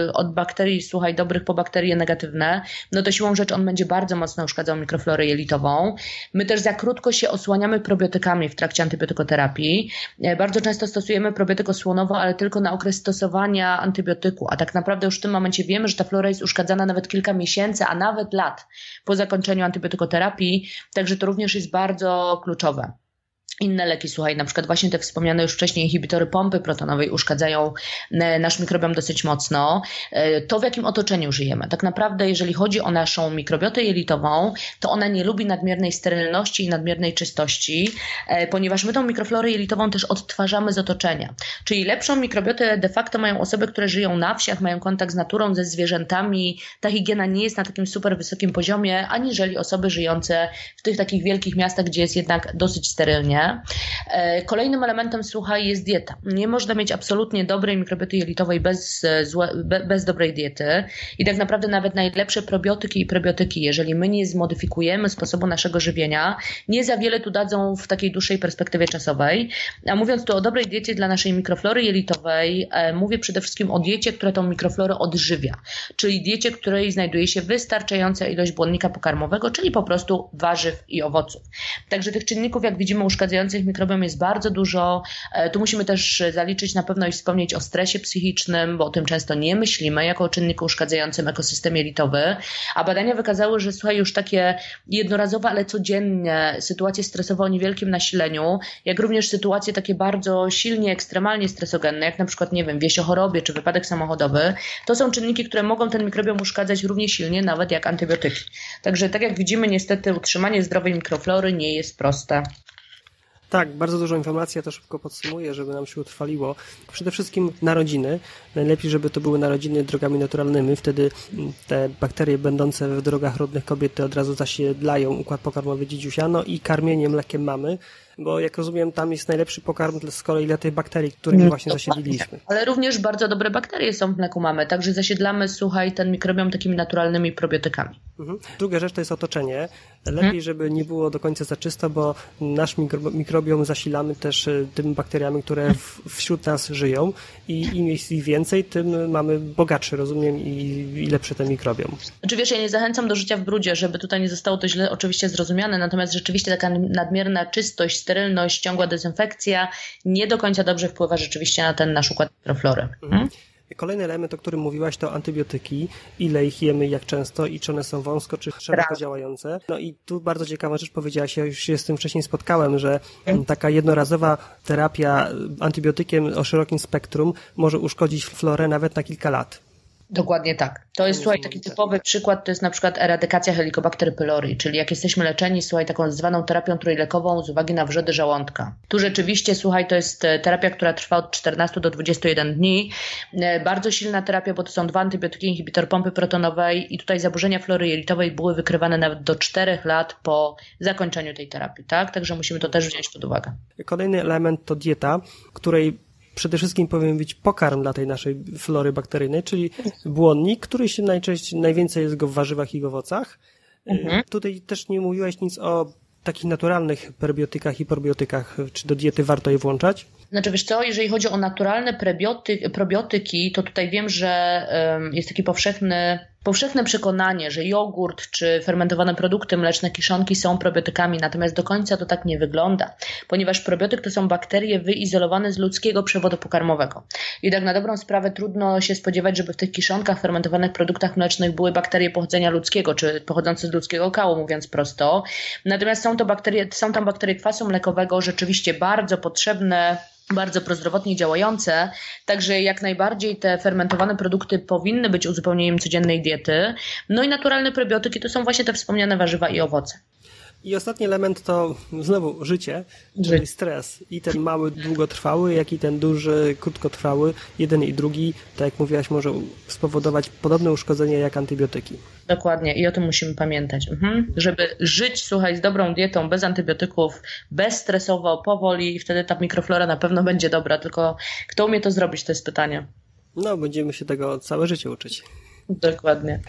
yy, od bakterii, słuchaj, dobrych po bakterie negatywne, no to siłą rzeczy on będzie bardzo mocno uszkadzał mikroflorę jelitową. My też za krótko się osłaniamy probiotykami w trakcie antybiotykoterapii. Yy, bardzo często stosujemy probiotyk osłonowo, ale tylko na okres stosowania antybiotyku, a tak naprawdę już w tym momencie wiemy, że ta flora jest uszkadzana nawet kilka miesięcy, a nawet lat po zakończeniu antybiotykoterapii, także to również jest bardzo kluczowe. Inne leki, słuchaj, na przykład właśnie te wspomniane już wcześniej inhibitory pompy protonowej uszkadzają e, nasz mikrobiom dosyć mocno. E, to, w jakim otoczeniu żyjemy. Tak naprawdę, jeżeli chodzi o naszą mikrobiotę jelitową, to ona nie lubi nadmiernej sterylności i nadmiernej czystości, e, ponieważ my tą mikroflorę jelitową też odtwarzamy z otoczenia. Czyli lepszą mikrobiotę de facto mają osoby, które żyją na wsiach, mają kontakt z naturą, ze zwierzętami. Ta higiena nie jest na takim super wysokim poziomie, aniżeli osoby żyjące w tych takich wielkich miastach, gdzie jest jednak dosyć sterylnie. E, kolejnym elementem, słuchaj, jest dieta. Nie można mieć absolutnie dobrej mikrobioty jelitowej bez, złe, bez dobrej diety i tak naprawdę nawet najlepsze probiotyki i prebiotyki, jeżeli my nie zmodyfikujemy sposobu naszego żywienia, nie za wiele tu dadzą w takiej dłuższej perspektywie czasowej. A mówiąc tu o dobrej diecie dla naszej mikroflory jelitowej, e, mówię przede wszystkim o diecie, która tą mikroflorę odżywia, czyli diecie, której znajduje się wystarczająca ilość błonnika pokarmowego, czyli po prostu warzyw i owoców. Także tych czynników, jak widzimy, uszkadzających mikrobiom jest bardzo dużo. E, tu musimy też zaliczyć na pewno i wspomnieć o stresie psychicznym, bo o tym często nie myślimy jako o czynniku uszkadzającym ekosystem jelitowy, a badania wykazały, że słuchaj, już takie jednorazowe, ale codzienne sytuacje stresowe o niewielkim nasileniu, jak również sytuacje takie bardzo silnie, ekstremalnie stresogenne, jak na przykład, nie wiem, wieś o chorobie czy wypadek samochodowy, to są czynniki, które mogą ten mikrobiom uszkadzać równie silnie, nawet jak antybiotyki. Także tak jak widzimy, niestety utrzymanie zdrowej mikroflory nie jest proste. Tak, bardzo dużo informacji, ja to szybko podsumuję, żeby nam się utrwaliło. Przede wszystkim narodziny. Najlepiej, żeby to były narodziny drogami naturalnymi, wtedy te bakterie będące w drogach rodnych kobiety od razu zasiedlają układ pokarmowy dzidziusia, no i karmienie mlekiem mamy bo jak rozumiem, tam jest najlepszy pokarm z kolei dla tych bakterii, którymi no, właśnie zasiedliliśmy. Ale również bardzo dobre bakterie są w mleku mamy, także zasiedlamy, słuchaj, ten mikrobiom takimi naturalnymi probiotykami. Mhm. Druga rzecz to jest otoczenie. Lepiej, mhm. żeby nie było do końca za czysto, bo nasz mikrobiom zasilamy też e, tymi bakteriami, które w, wśród nas żyją i im jest ich więcej, tym mamy bogatszy, rozumiem, i, i lepszy ten mikrobiom. Znaczy wiesz, ja nie zachęcam do życia w brudzie, żeby tutaj nie zostało to źle oczywiście zrozumiane, natomiast rzeczywiście taka nadmierna czystość, sterylność, ciągła dezynfekcja nie do końca dobrze wpływa rzeczywiście na ten nasz układ mikroflory. Mhm. Hmm? Kolejny element, o którym mówiłaś, to antybiotyki. Ile ich jemy, jak często i czy one są wąsko, czy szeroko działające. No i tu bardzo ciekawa rzecz powiedziałaś, ja już się z tym wcześniej spotkałem, że taka jednorazowa terapia antybiotykiem o szerokim spektrum może uszkodzić florę nawet na kilka lat. Dokładnie tak. To jest, słuchaj, taki typowy przykład, to jest na przykład eradykacja Helicobacter pylori, czyli jak jesteśmy leczeni, słuchaj, taką zwaną terapią trójlekową z uwagi na wrzody żołądka. Tu rzeczywiście, słuchaj, to jest e, terapia, która trwa od 14 do 21 dni. E, bardzo silna terapia, bo to są dwa antybiotyki, inhibitor pompy protonowej i tutaj zaburzenia flory jelitowej były wykrywane nawet do 4 lat po zakończeniu tej terapii, tak? Także musimy to też wziąć pod uwagę. Kolejny element to dieta, której przede wszystkim powinien być pokarm dla tej naszej flory bakteryjnej, czyli błonnik, który się najczęściej, najwięcej jest go w warzywach i w owocach. Mhm. Tutaj też nie mówiłeś nic o takich naturalnych prebiotykach i probiotykach. Czy do diety warto je włączać? Znaczy wiesz co, jeżeli chodzi o naturalne prebioty, probiotyki, to tutaj wiem, że jest taki powszechny powszechne przekonanie, że jogurt czy fermentowane produkty mleczne, kiszonki są probiotykami, natomiast do końca to tak nie wygląda, ponieważ probiotyk to są bakterie wyizolowane z ludzkiego przewodu pokarmowego. Tak na dobrą sprawę trudno się spodziewać, żeby w tych kiszonkach, fermentowanych produktach mlecznych były bakterie pochodzenia ludzkiego, czy pochodzące z ludzkiego kału, mówiąc prosto. Natomiast są to bakterie, są tam bakterie kwasu mlekowego, rzeczywiście bardzo potrzebne bardzo prozdrowotnie działające, także jak najbardziej te fermentowane produkty powinny być uzupełnieniem codziennej diety. No i naturalne probiotyki to są właśnie te wspomniane warzywa i owoce. I ostatni element to znowu życie, czyli stres. I ten mały, długotrwały, jak i ten duży, krótkotrwały. Jeden i drugi, tak jak mówiłaś, może spowodować podobne uszkodzenie jak antybiotyki. Dokładnie i o tym musimy pamiętać. Mhm. Żeby żyć, słuchaj, z dobrą dietą, bez antybiotyków, bezstresowo, powoli i wtedy ta mikroflora na pewno będzie dobra, tylko kto umie to zrobić, to jest pytanie. No, będziemy się tego całe życie uczyć. Dokładnie.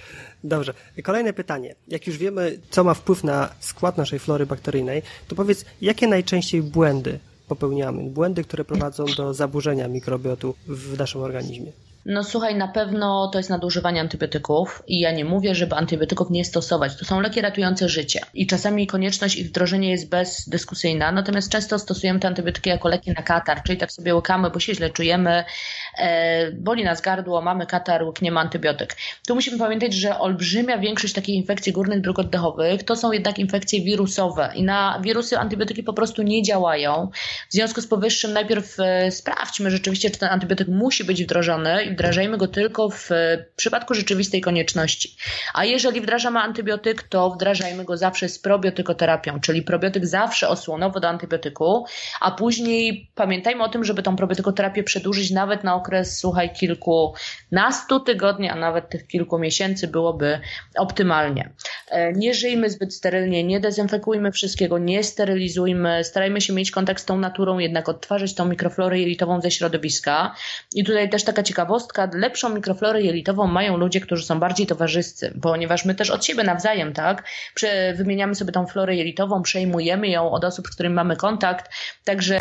Dobrze. Kolejne pytanie. Jak już wiemy, co ma wpływ na skład naszej flory bakteryjnej, to powiedz, jakie najczęściej błędy popełniamy? Błędy, które prowadzą do zaburzenia mikrobiotu w naszym organizmie. No słuchaj, na pewno to jest nadużywanie antybiotyków i ja nie mówię, żeby antybiotyków nie stosować. To są leki ratujące życie i czasami konieczność ich wdrożenia jest bezdyskusyjna, natomiast często stosujemy te antybiotyki jako leki na katar, czyli tak sobie łykamy, bo się źle czujemy, boli nas gardło, mamy katar, łykniemy antybiotyk. Tu musimy pamiętać, że olbrzymia większość takich infekcji górnych dróg oddechowych to są jednak infekcje wirusowe i na wirusy antybiotyki po prostu nie działają. W związku z powyższym najpierw e, sprawdźmy rzeczywiście, czy ten antybiotyk musi być wdrożony i wdrażajmy go tylko w przypadku rzeczywistej konieczności. A jeżeli wdrażamy antybiotyk, to wdrażajmy go zawsze z probiotykoterapią, czyli probiotyk zawsze osłonowo do antybiotyku, a później pamiętajmy o tym, żeby tą probiotykoterapię przedłużyć nawet na okres, słuchaj, kilkunastu tygodni, a nawet tych kilku miesięcy byłoby optymalnie. E, nie żyjmy zbyt sterylnie, nie dezynfekujmy wszystkiego, nie sterylizujmy, starajmy się mieć kontakt z tą naturą, jednak odtwarzać tą mikroflorę jelitową ze środowiska. I tutaj też taka ciekawostka, lepszą mikroflorę jelitową mają ludzie, którzy są bardziej towarzyscy, ponieważ my też od siebie nawzajem, tak, wymieniamy sobie tą florę jelitową, przejmujemy ją od osób, z którymi mamy kontakt, także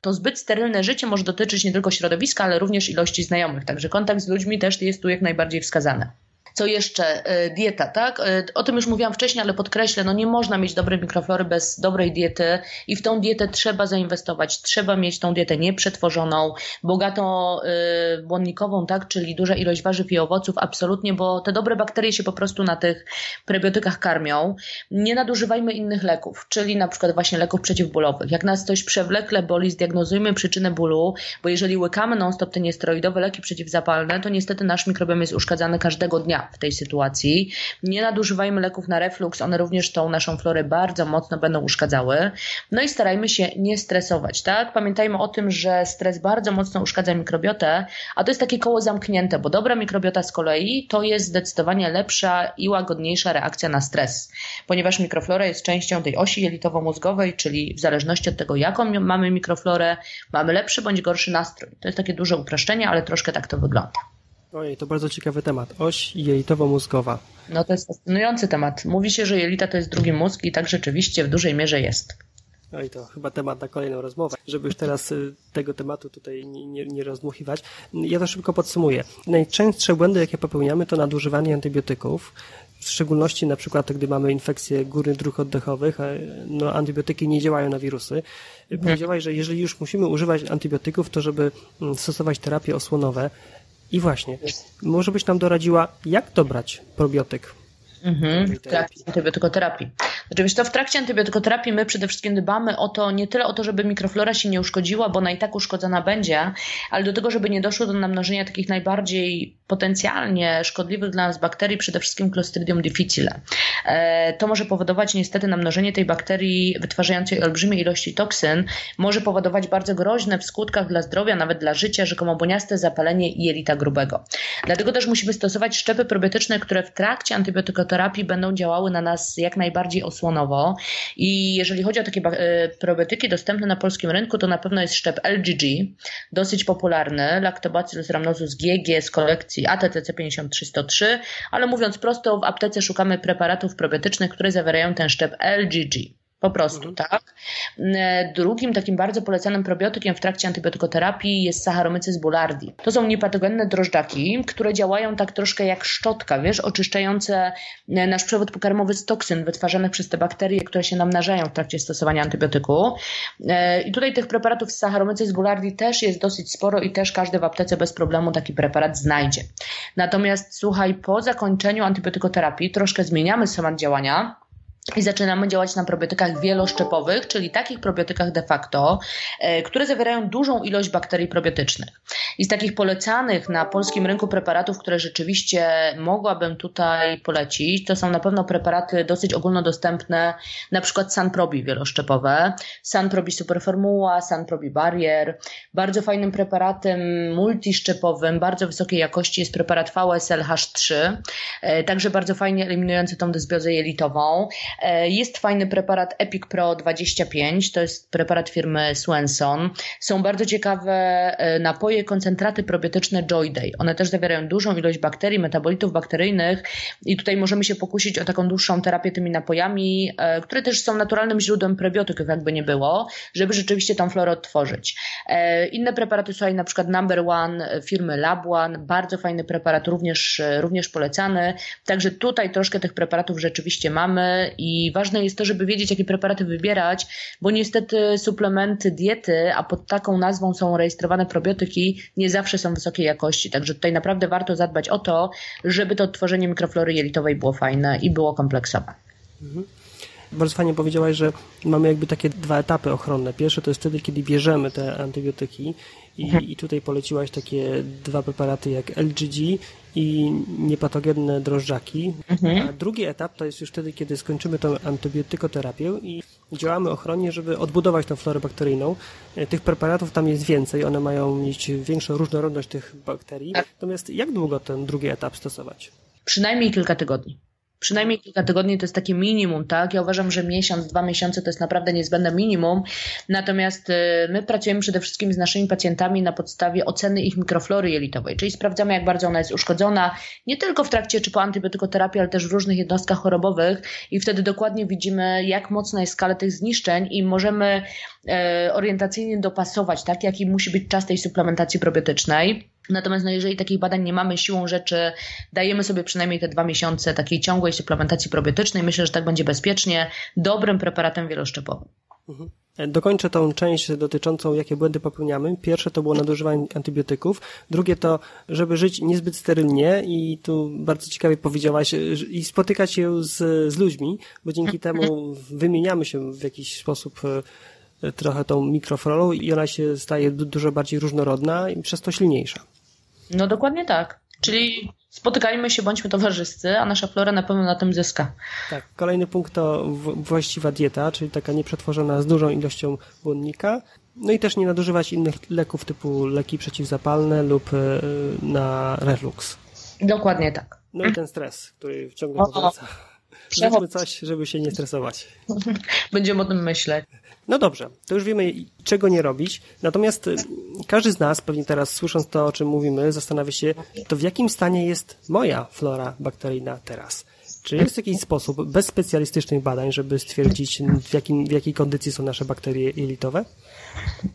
to zbyt sterylne życie może dotyczyć nie tylko środowiska, ale również ilości znajomych, także kontakt z ludźmi też jest tu jak najbardziej wskazany. Co jeszcze? E, dieta, tak? E, o tym już mówiłam wcześniej, ale podkreślę, no nie można mieć dobrej mikroflory bez dobrej diety i w tą dietę trzeba zainwestować. Trzeba mieć tą dietę nieprzetworzoną, bogato y, błonnikową, tak? Czyli duża ilość warzyw i owoców, absolutnie, bo te dobre bakterie się po prostu na tych prebiotykach karmią. Nie nadużywajmy innych leków, czyli na przykład właśnie leków przeciwbólowych. Jak nas coś przewlekle boli, zdiagnozujmy przyczynę bólu, bo jeżeli łykamy non-stop te niesteroidowe leki przeciwzapalne, to niestety nasz mikrobiom jest uszkadzany każdego dnia w tej sytuacji. Nie nadużywajmy leków na reflux, one również tą naszą florę bardzo mocno będą uszkadzały. No i starajmy się nie stresować, tak? Pamiętajmy o tym, że stres bardzo mocno uszkadza mikrobiotę, a to jest takie koło zamknięte, bo dobra mikrobiota z kolei to jest zdecydowanie lepsza i łagodniejsza reakcja na stres, ponieważ mikroflora jest częścią tej osi jelitowo-mózgowej, czyli w zależności od tego, jaką mamy mikroflorę, mamy lepszy bądź gorszy nastrój. To jest takie duże uproszczenie, ale troszkę tak to wygląda. Ojej, to bardzo ciekawy temat. Oś jelitowo-mózgowa. No to jest fascynujący temat. Mówi się, że jelita to jest drugi mózg i tak rzeczywiście w dużej mierze jest. Oj, to chyba temat na kolejną rozmowę, żeby już teraz y, tego tematu tutaj nie, nie, nie rozdmuchiwać. Ja to szybko podsumuję. Najczęstsze błędy, jakie popełniamy, to nadużywanie antybiotyków, w szczególności na przykład, gdy mamy infekcje górnych dróg oddechowych, no, antybiotyki nie działają na wirusy. Powiedziałaś, że jeżeli już musimy używać antybiotyków, to żeby mm, stosować terapie osłonowe, i właśnie, może byś nam doradziła, jak dobrać probiotyk Mhm, w trakcie antybiotykoterapii. Oczywiście to w trakcie antybiotykoterapii my przede wszystkim dbamy o to, nie tyle o to, żeby mikroflora się nie uszkodziła, bo ona i tak uszkodzona będzie, ale do tego, żeby nie doszło do namnożenia takich najbardziej potencjalnie szkodliwych dla nas bakterii, przede wszystkim Clostridium difficile. E, to może powodować niestety namnożenie tej bakterii wytwarzającej olbrzymie ilości toksyn, może powodować bardzo groźne w skutkach dla zdrowia, nawet dla życia, rzekomo boniaste zapalenie jelita grubego. Dlatego też musimy stosować szczepy probiotyczne, które w trakcie antybiotykoterapii terapii będą działały na nas jak najbardziej osłonowo. I jeżeli chodzi o takie e, probiotyki dostępne na polskim rynku, to na pewno jest szczep LGG, dosyć popularny, Lactobacillus rhamnosus GG z kolekcji ATTC 5303, ale mówiąc prosto, w aptece szukamy preparatów probiotycznych, które zawierają ten szczep LGG. Po prostu, mhm. tak. E, drugim takim bardzo polecanym probiotykiem w trakcie antybiotykoterapii jest Saccharomyces boulardii. To są niepatogenne drożdżaki, które działają tak troszkę jak szczotka, wiesz, oczyszczające e, nasz przewód pokarmowy z toksyn wytwarzanych przez te bakterie, które się namnażają w trakcie stosowania antybiotyku. E, I tutaj tych preparatów z Saccharomyces boulardii też jest dosyć sporo i też każdy w aptece bez problemu taki preparat znajdzie. Natomiast słuchaj, po zakończeniu antybiotykoterapii troszkę zmieniamy schemat działania i zaczynamy działać na probiotykach wieloszczepowych, czyli takich probiotykach de facto, e, które zawierają dużą ilość bakterii probiotycznych. I z takich polecanych na polskim rynku preparatów, które rzeczywiście mogłabym tutaj polecić, to są na pewno preparaty dosyć ogólnodostępne, na przykład Sanprobi wieloszczepowe, Sanprobi Superformuła, Sanprobi Barrier. Bardzo fajnym preparatem multiszczepowym, bardzo wysokiej jakości jest preparat VSLH3, e, także bardzo fajnie eliminujący tą dysbiozę jelitową. E, jest fajny preparat Epic Pro 25, to jest preparat firmy Swenson. Są bardzo ciekawe e, napoje, koncentraty probiotyczne Joyday. One też zawierają dużą ilość bakterii, metabolitów bakteryjnych i tutaj możemy się pokusić o taką dłuższą terapię tymi napojami, e, które też są naturalnym źródłem prebiotyków, jakby nie było, żeby rzeczywiście tą florę odtworzyć. Inne preparaty, słuchaj, na przykład Number One firmy Lab One, bardzo fajny preparat, również, również polecany. Także tutaj troszkę tych preparatów rzeczywiście mamy i ważne jest to, żeby wiedzieć, jakie preparaty wybierać, bo niestety suplementy diety, a pod taką nazwą są rejestrowane probiotyki, nie zawsze są wysokiej jakości. Także tutaj naprawdę warto zadbać o to, żeby to tworzenie mikroflory jelitowej było fajne i było kompleksowe. Mhm. bardzo fajnie powiedziałaś, że mamy jakby takie dwa etapy ochronne. Pierwsze to jest wtedy, kiedy bierzemy te antybiotyki i, mhm. i tutaj poleciłaś takie dwa preparaty jak LGG i niepatogenne drożdżaki. Mhm. A drugi etap to jest już wtedy, kiedy skończymy tą antybiotykoterapię i działamy ochronnie, żeby odbudować tą florę bakteryjną. E, tych preparatów tam jest więcej, one mają mieć większą różnorodność tych bakterii. Tak. Natomiast jak długo ten drugi etap stosować? Przynajmniej kilka tygodni. Przynajmniej kilka tygodni to jest takie minimum, tak? Ja uważam, że miesiąc, dwa miesiące to jest naprawdę niezbędne minimum. Natomiast y, my pracujemy przede wszystkim z naszymi pacjentami na podstawie oceny ich mikroflory jelitowej, czyli sprawdzamy, jak bardzo ona jest uszkodzona, nie tylko w trakcie czy po antybiotykoterapii, ale też w różnych jednostkach chorobowych i wtedy dokładnie widzimy, jak mocna jest skala tych zniszczeń i możemy e, orientacyjnie dopasować, tak? Jaki musi być czas tej suplementacji probiotycznej. Natomiast no, jeżeli takich badań nie mamy siłą rzeczy, dajemy sobie przynajmniej te dwa miesiące takiej ciągłej suplementacji probiotycznej. Myślę, że tak będzie bezpiecznie, dobrym preparatem wieloszczepowym. Mhm. Dokończę tą część dotyczącą, jakie błędy popełniamy. Pierwsze to było nadużywanie antybiotyków, drugie to, żeby żyć niezbyt sterylnie i tu bardzo ciekawie powiedziałaś, i spotykać się z, z ludźmi, bo dzięki temu wymieniamy się w jakiś sposób e, trochę tą mikroflorą i ona się staje dużo bardziej różnorodna i przez to silniejsza. No dokładnie tak. Czyli spotykajmy się, bądźmy towarzyscy, a nasza flora na pewno na tym zyska. Tak, kolejny punkt to właściwa dieta, czyli taka nieprzetworzona z dużą ilością błonnika. No i też nie nadużywać innych leków typu leki przeciwzapalne lub e, na reflux. Dokładnie tak. No i ten stres, który ciągle powraca. Zróbmy coś, żeby się nie stresować. Będziemy o tym myśleć. No dobrze, to już wiemy, czego nie robić. Natomiast y, każdy z nas, pewnie teraz słysząc to, o czym mówimy, zastanawia się, to w jakim stanie jest moja flora bakteryjna teraz. Czy jest jakiś sposób bez specjalistycznych badań, żeby stwierdzić, w, jakim, w jakiej kondycji są nasze bakterie jelitowe?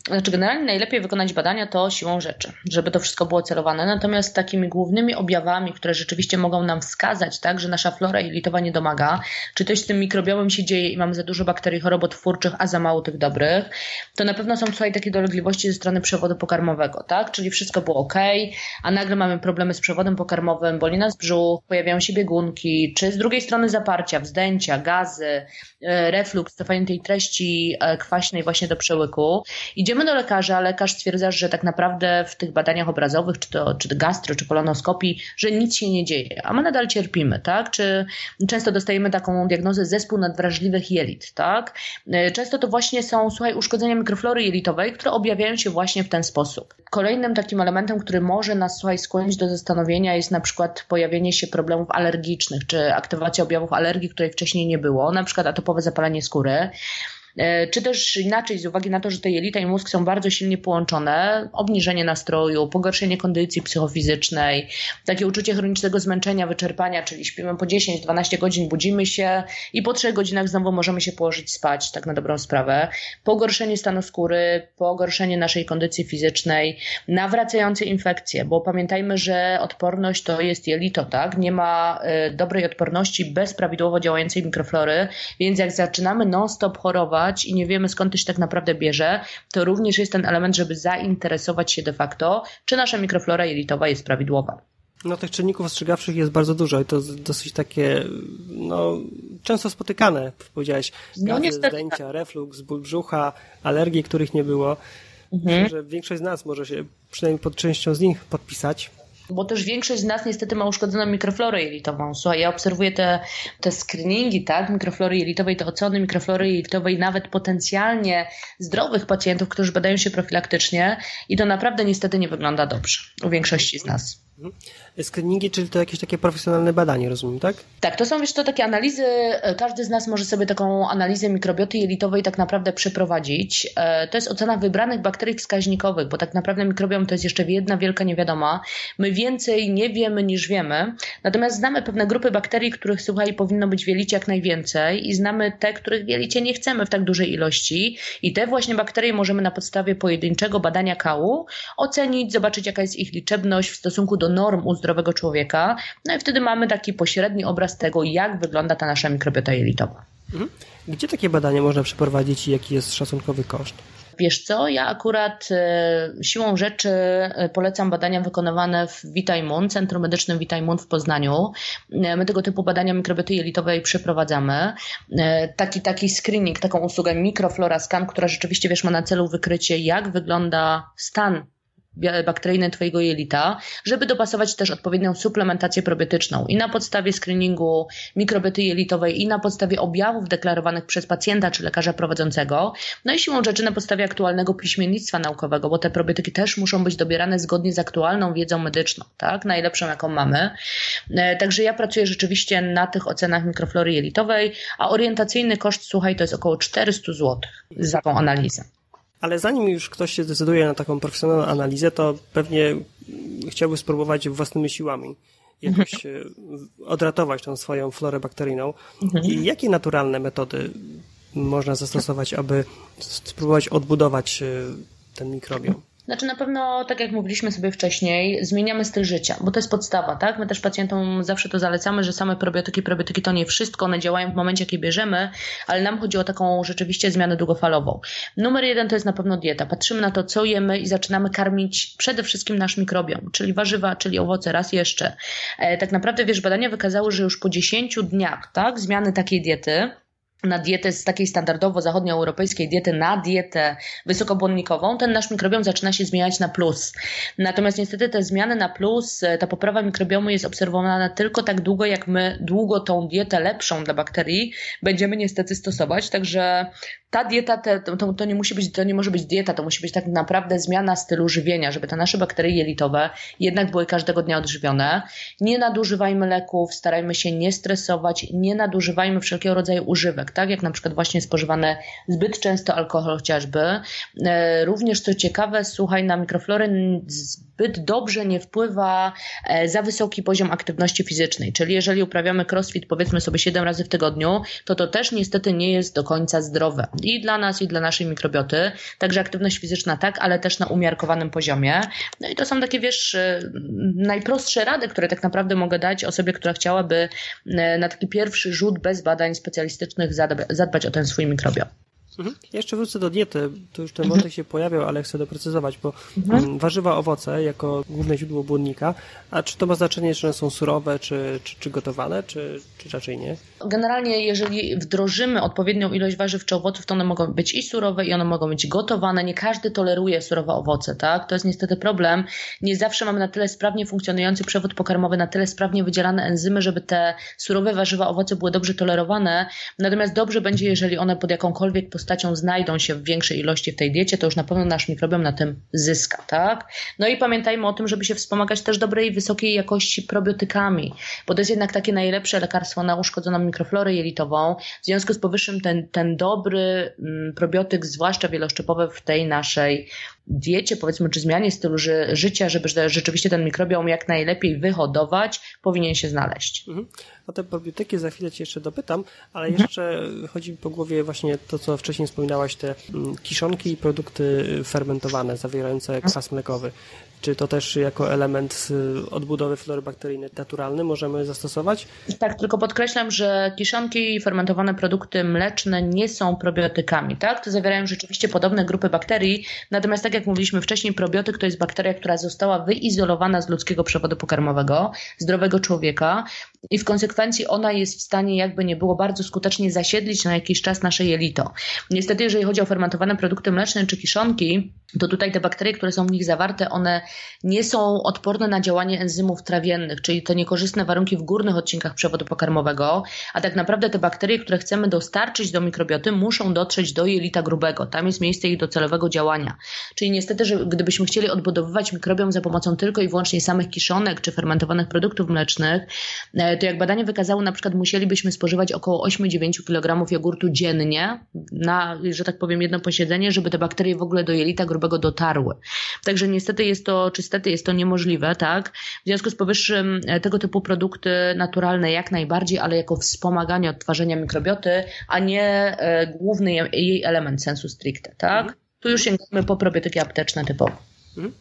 Znaczy, generalnie najlepiej wykonać badania to siłą rzeczy, żeby to wszystko było celowane. Natomiast takimi głównymi objawami, które rzeczywiście mogą nam wskazać, tak, że nasza flora jelitowa nie domaga, czy coś z tym mikrobiomem się dzieje i mamy za dużo bakterii chorobotwórczych, a za mało tych dobrych, to na pewno są tutaj takie dolegliwości ze strony przewodu pokarmowego, tak? Czyli wszystko było ok, a nagle mamy problemy z przewodem pokarmowym, boli nas brzuch, pojawiają się biegunki, czy z drugiej strony zaparcia, wzdęcia, gazy, reflux, cofanie tej treści e, kwaśnej właśnie do przełyku. Idziemy do lekarza, lekarz stwierdza, że tak naprawdę w tych badaniach obrazowych, czy to czy gastro, czy kolonoskopii, że nic się nie dzieje, a my nadal cierpimy, tak? Czy często dostajemy taką diagnozę zespół nadwrażliwych jelit, tak? E, często to właśnie są, słuchaj, uszkodzenia mikroflory jelitowej, które objawiają się właśnie w ten sposób. Kolejnym takim elementem, który może nas, słuchaj, skłonić do zastanowienia jest na przykład pojawienie się problemów alergicznych, czy aktywacja objawów alergii, której wcześniej nie było, na przykład atopowe zapalenie skóry. E, czy też inaczej, z uwagi na to, że te jelita i mózg są bardzo silnie połączone, obniżenie nastroju, pogorszenie kondycji psychofizycznej, takie uczucie chronicznego zmęczenia, wyczerpania, czyli śpimy po 10-12 godzin, budzimy się i po 3 godzinach znowu możemy się położyć spać, tak na dobrą sprawę. Pogorszenie stanu skóry, pogorszenie naszej kondycji fizycznej, nawracające infekcje, bo pamiętajmy, że odporność to jest jelito, tak? Nie ma y, dobrej odporności bez prawidłowo działającej mikroflory, więc jak zaczynamy non-stop chorować, i nie wiemy skąd to się tak naprawdę bierze, to również jest ten element, żeby zainteresować się de facto, czy nasza mikroflora jelitowa jest prawidłowa. No tych czynników ostrzegawczych jest bardzo dużo i to dosyć takie, no, często spotykane, powiedziałeś, no, gazy, zdjęcia, reflux, ból brzucha, alergie, których nie było. Mhm. Myślę, że większość z nas może się przynajmniej pod częścią z nich podpisać bo też większość z nas niestety ma uszkodzoną mikroflorę jelitową. Słuchaj, ja obserwuję te, te screeningi, tak, mikroflory jelitowej, te oceny mikroflory jelitowej nawet potencjalnie zdrowych pacjentów, którzy badają się profilaktycznie i to naprawdę niestety nie wygląda dobrze u większości z nas. Mhm. Screeningi, czyli to jakieś takie profesjonalne badanie, rozumiem, tak? Tak, to są wiesz, to takie analizy, e, każdy z nas może sobie taką analizę mikrobioty jelitowej tak naprawdę przeprowadzić. E, to jest ocena wybranych bakterii wskaźnikowych, bo tak naprawdę mikrobiom to jest jeszcze jedna wielka niewiadoma. My więcej nie wiemy niż wiemy, natomiast znamy pewne grupy bakterii, których słuchaj, powinno być w jelicie jak najwięcej i znamy te, których w jelicie nie chcemy w tak dużej ilości i te właśnie bakterie możemy na podstawie pojedynczego badania kału ocenić, zobaczyć jaka jest ich liczebność w stosunku do norm u zdrowego człowieka. No i wtedy mamy taki pośredni obraz tego, jak wygląda ta nasza mikrobiota jelitowa. Mhm. Gdzie takie badania można przeprowadzić i jaki jest szacunkowy koszt? Wiesz co, ja akurat e, siłą rzeczy e, polecam badania wykonywane w Vitaimun, Centrum Medycznym Vitaimun w Poznaniu. E, my tego typu badania mikrobioty jelitowej przeprowadzamy. Taki, taki screening, taką usługę Microflora Scan, która rzeczywiście, wiesz, ma na celu wykrycie, jak wygląda stan bakteryjne Twojego jelita, żeby dopasować też odpowiednią suplementację probiotyczną i na podstawie screeningu mikrobioty jelitowej i na podstawie objawów deklarowanych przez pacjenta czy lekarza prowadzącego, no i siłą rzeczy na podstawie aktualnego piśmiennictwa naukowego, bo te probiotyki też muszą być dobierane zgodnie z aktualną wiedzą medyczną, tak, najlepszą jaką mamy. E, także ja pracuję rzeczywiście na tych ocenach mikroflory jelitowej, a orientacyjny koszt, słuchaj, to jest około 400 zł za tą analizę. Ale zanim już ktoś się zdecyduje na taką profesjonalną analizę, to pewnie chciałby spróbować własnymi siłami jakoś mhm. E, odratować tą swoją florę bakteryjną. Mhm. I jakie naturalne metody można zastosować, aby spróbować odbudować e, ten mikrobiom? Znaczy na pewno, tak jak mówiliśmy sobie wcześniej, zmieniamy styl życia, bo to jest podstawa, tak? My też pacjentom zawsze to zalecamy, że same probiotyki, probiotyki to nie wszystko, one działają w momencie, kiedy bierzemy, ale nam chodzi o taką rzeczywiście zmianę długofalową. Numer jeden to jest na pewno dieta. Patrzymy na to, co jemy i zaczynamy karmić przede wszystkim nasz mikrobiom, czyli warzywa, czyli owoce, raz jeszcze. E, tak naprawdę, wiesz, badania wykazały, że już po 10 dniach, tak, zmiany takiej diety, na dietę z takiej standardowo zachodnioeuropejskiej diety na dietę wysokobłonnikową, ten nasz mikrobiom zaczyna się zmieniać na plus. Natomiast niestety te zmiany na plus, ta poprawa mikrobiomu jest obserwowana tylko tak długo, jak my długo tą dietę lepszą dla bakterii będziemy niestety stosować. Także ta dieta te, to, to, nie musi być, to nie może być dieta, to musi być tak naprawdę zmiana stylu żywienia, żeby te nasze bakterie jelitowe jednak były każdego dnia odżywione. Nie nadużywajmy leków, starajmy się nie stresować, nie nadużywajmy wszelkiego rodzaju używek, tak jak na przykład właśnie spożywane zbyt często alkohol chociażby. E, również co ciekawe, słuchaj, na mikroflorę zbyt dobrze nie wpływa e, za wysoki poziom aktywności fizycznej, czyli jeżeli uprawiamy crossfit powiedzmy sobie 7 razy w tygodniu, to to też niestety nie jest do końca zdrowe i dla nas, i dla naszej mikrobioty. Także aktywność fizyczna tak, ale też na umiarkowanym poziomie. No i to są takie, wiesz, y, najprostsze rady, które tak naprawdę mogę dać osobie, która chciałaby y, na taki pierwszy rzut bez badań specjalistycznych zadbać o ten swój mikrobiom. Mhm. Jeszcze wrócę do diety. Tu już ten wątek mhm. się pojawiał, ale chcę doprecyzować, bo mhm. Mm, warzywa, owoce jako główne źródło błonnika, a czy to ma znaczenie, czy one są surowe, czy, czy, czy gotowane, czy, czy raczej nie? Generalnie, jeżeli wdrożymy odpowiednią ilość warzyw czy owoców, to one mogą być i surowe, i one mogą być gotowane. Nie każdy toleruje surowe owoce, tak? To jest niestety problem. Nie zawsze mamy na tyle sprawnie funkcjonujący przewód pokarmowy, na tyle sprawnie wydzielane enzymy, żeby te surowe warzywa, owoce były dobrze tolerowane. Natomiast dobrze będzie, jeżeli one pod jakąkolwiek postacią znajdą się w większej ilości w tej diecie, to już na pewno nasz mikrobiom na tym zyska, tak? No i pamiętajmy o tym, żeby się wspomagać też dobrej, wysokiej jakości probiotykami, bo to jest jednak takie najlepsze lekarstwo na uszkodzoną mikroflorę jelitową. W związku z powyższym ten, ten dobry mm, probiotyk, zwłaszcza wieloszczepowy w tej naszej diecie, powiedzmy, czy zmianie stylu ży życia, żeby rzeczywiście ten mikrobiom jak najlepiej wyhodować, powinien się znaleźć. Mhm. O te probiotyki za chwilę Cię jeszcze dopytam, ale mhm. jeszcze chodzi mi po głowie właśnie to, co wcześniej wspominałaś, te mm, kiszonki i produkty fermentowane zawierające kwas mlekowy. Czy to też jako element y, odbudowy flory bakteryjnej naturalny możemy zastosować? Tak, tylko podkreślam, że kiszonki i fermentowane produkty mleczne nie są probiotykami, tak? To zawierają rzeczywiście podobne grupy bakterii, natomiast tak jak mówiliśmy wcześniej, probiotyk to jest bakteria, która została wyizolowana z ludzkiego przewodu pokarmowego, zdrowego człowieka i w konsekwencji ona jest w stanie, jakby nie było, bardzo skutecznie zasiedlić na jakiś czas nasze jelito. Niestety, jeżeli chodzi o fermentowane produkty mleczne czy kiszonki, to tutaj te bakterie, które są w nich zawarte, one nie są odporne na działanie enzymów trawiennych, czyli te niekorzystne warunki w górnych odcinkach przewodu pokarmowego, a tak naprawdę te bakterie, które chcemy dostarczyć do mikrobioty, muszą dotrzeć do jelita grubego. Tam jest miejsce ich docelowego działania. Czyli niestety, że gdybyśmy chcieli odbudowywać mikrobiom za pomocą tylko i wyłącznie samych kiszonek czy fermentowanych produktów mlecznych, e, to jak badania wykazały, na przykład musielibyśmy spożywać około 8-9 kg jogurtu dziennie na, że tak powiem, jedno posiedzenie, żeby te bakterie w ogóle do jelita grubego dotarły. Także niestety jest to, czy stety jest to niemożliwe, tak? W związku z powyższym e, tego typu produkty naturalne jak najbardziej, ale jako wspomaganie odtwarzania mikrobioty, a nie e, główny jej element sensu stricte, tak? Tu już sięgamy po probiotyki apteczne typowo. Mhm.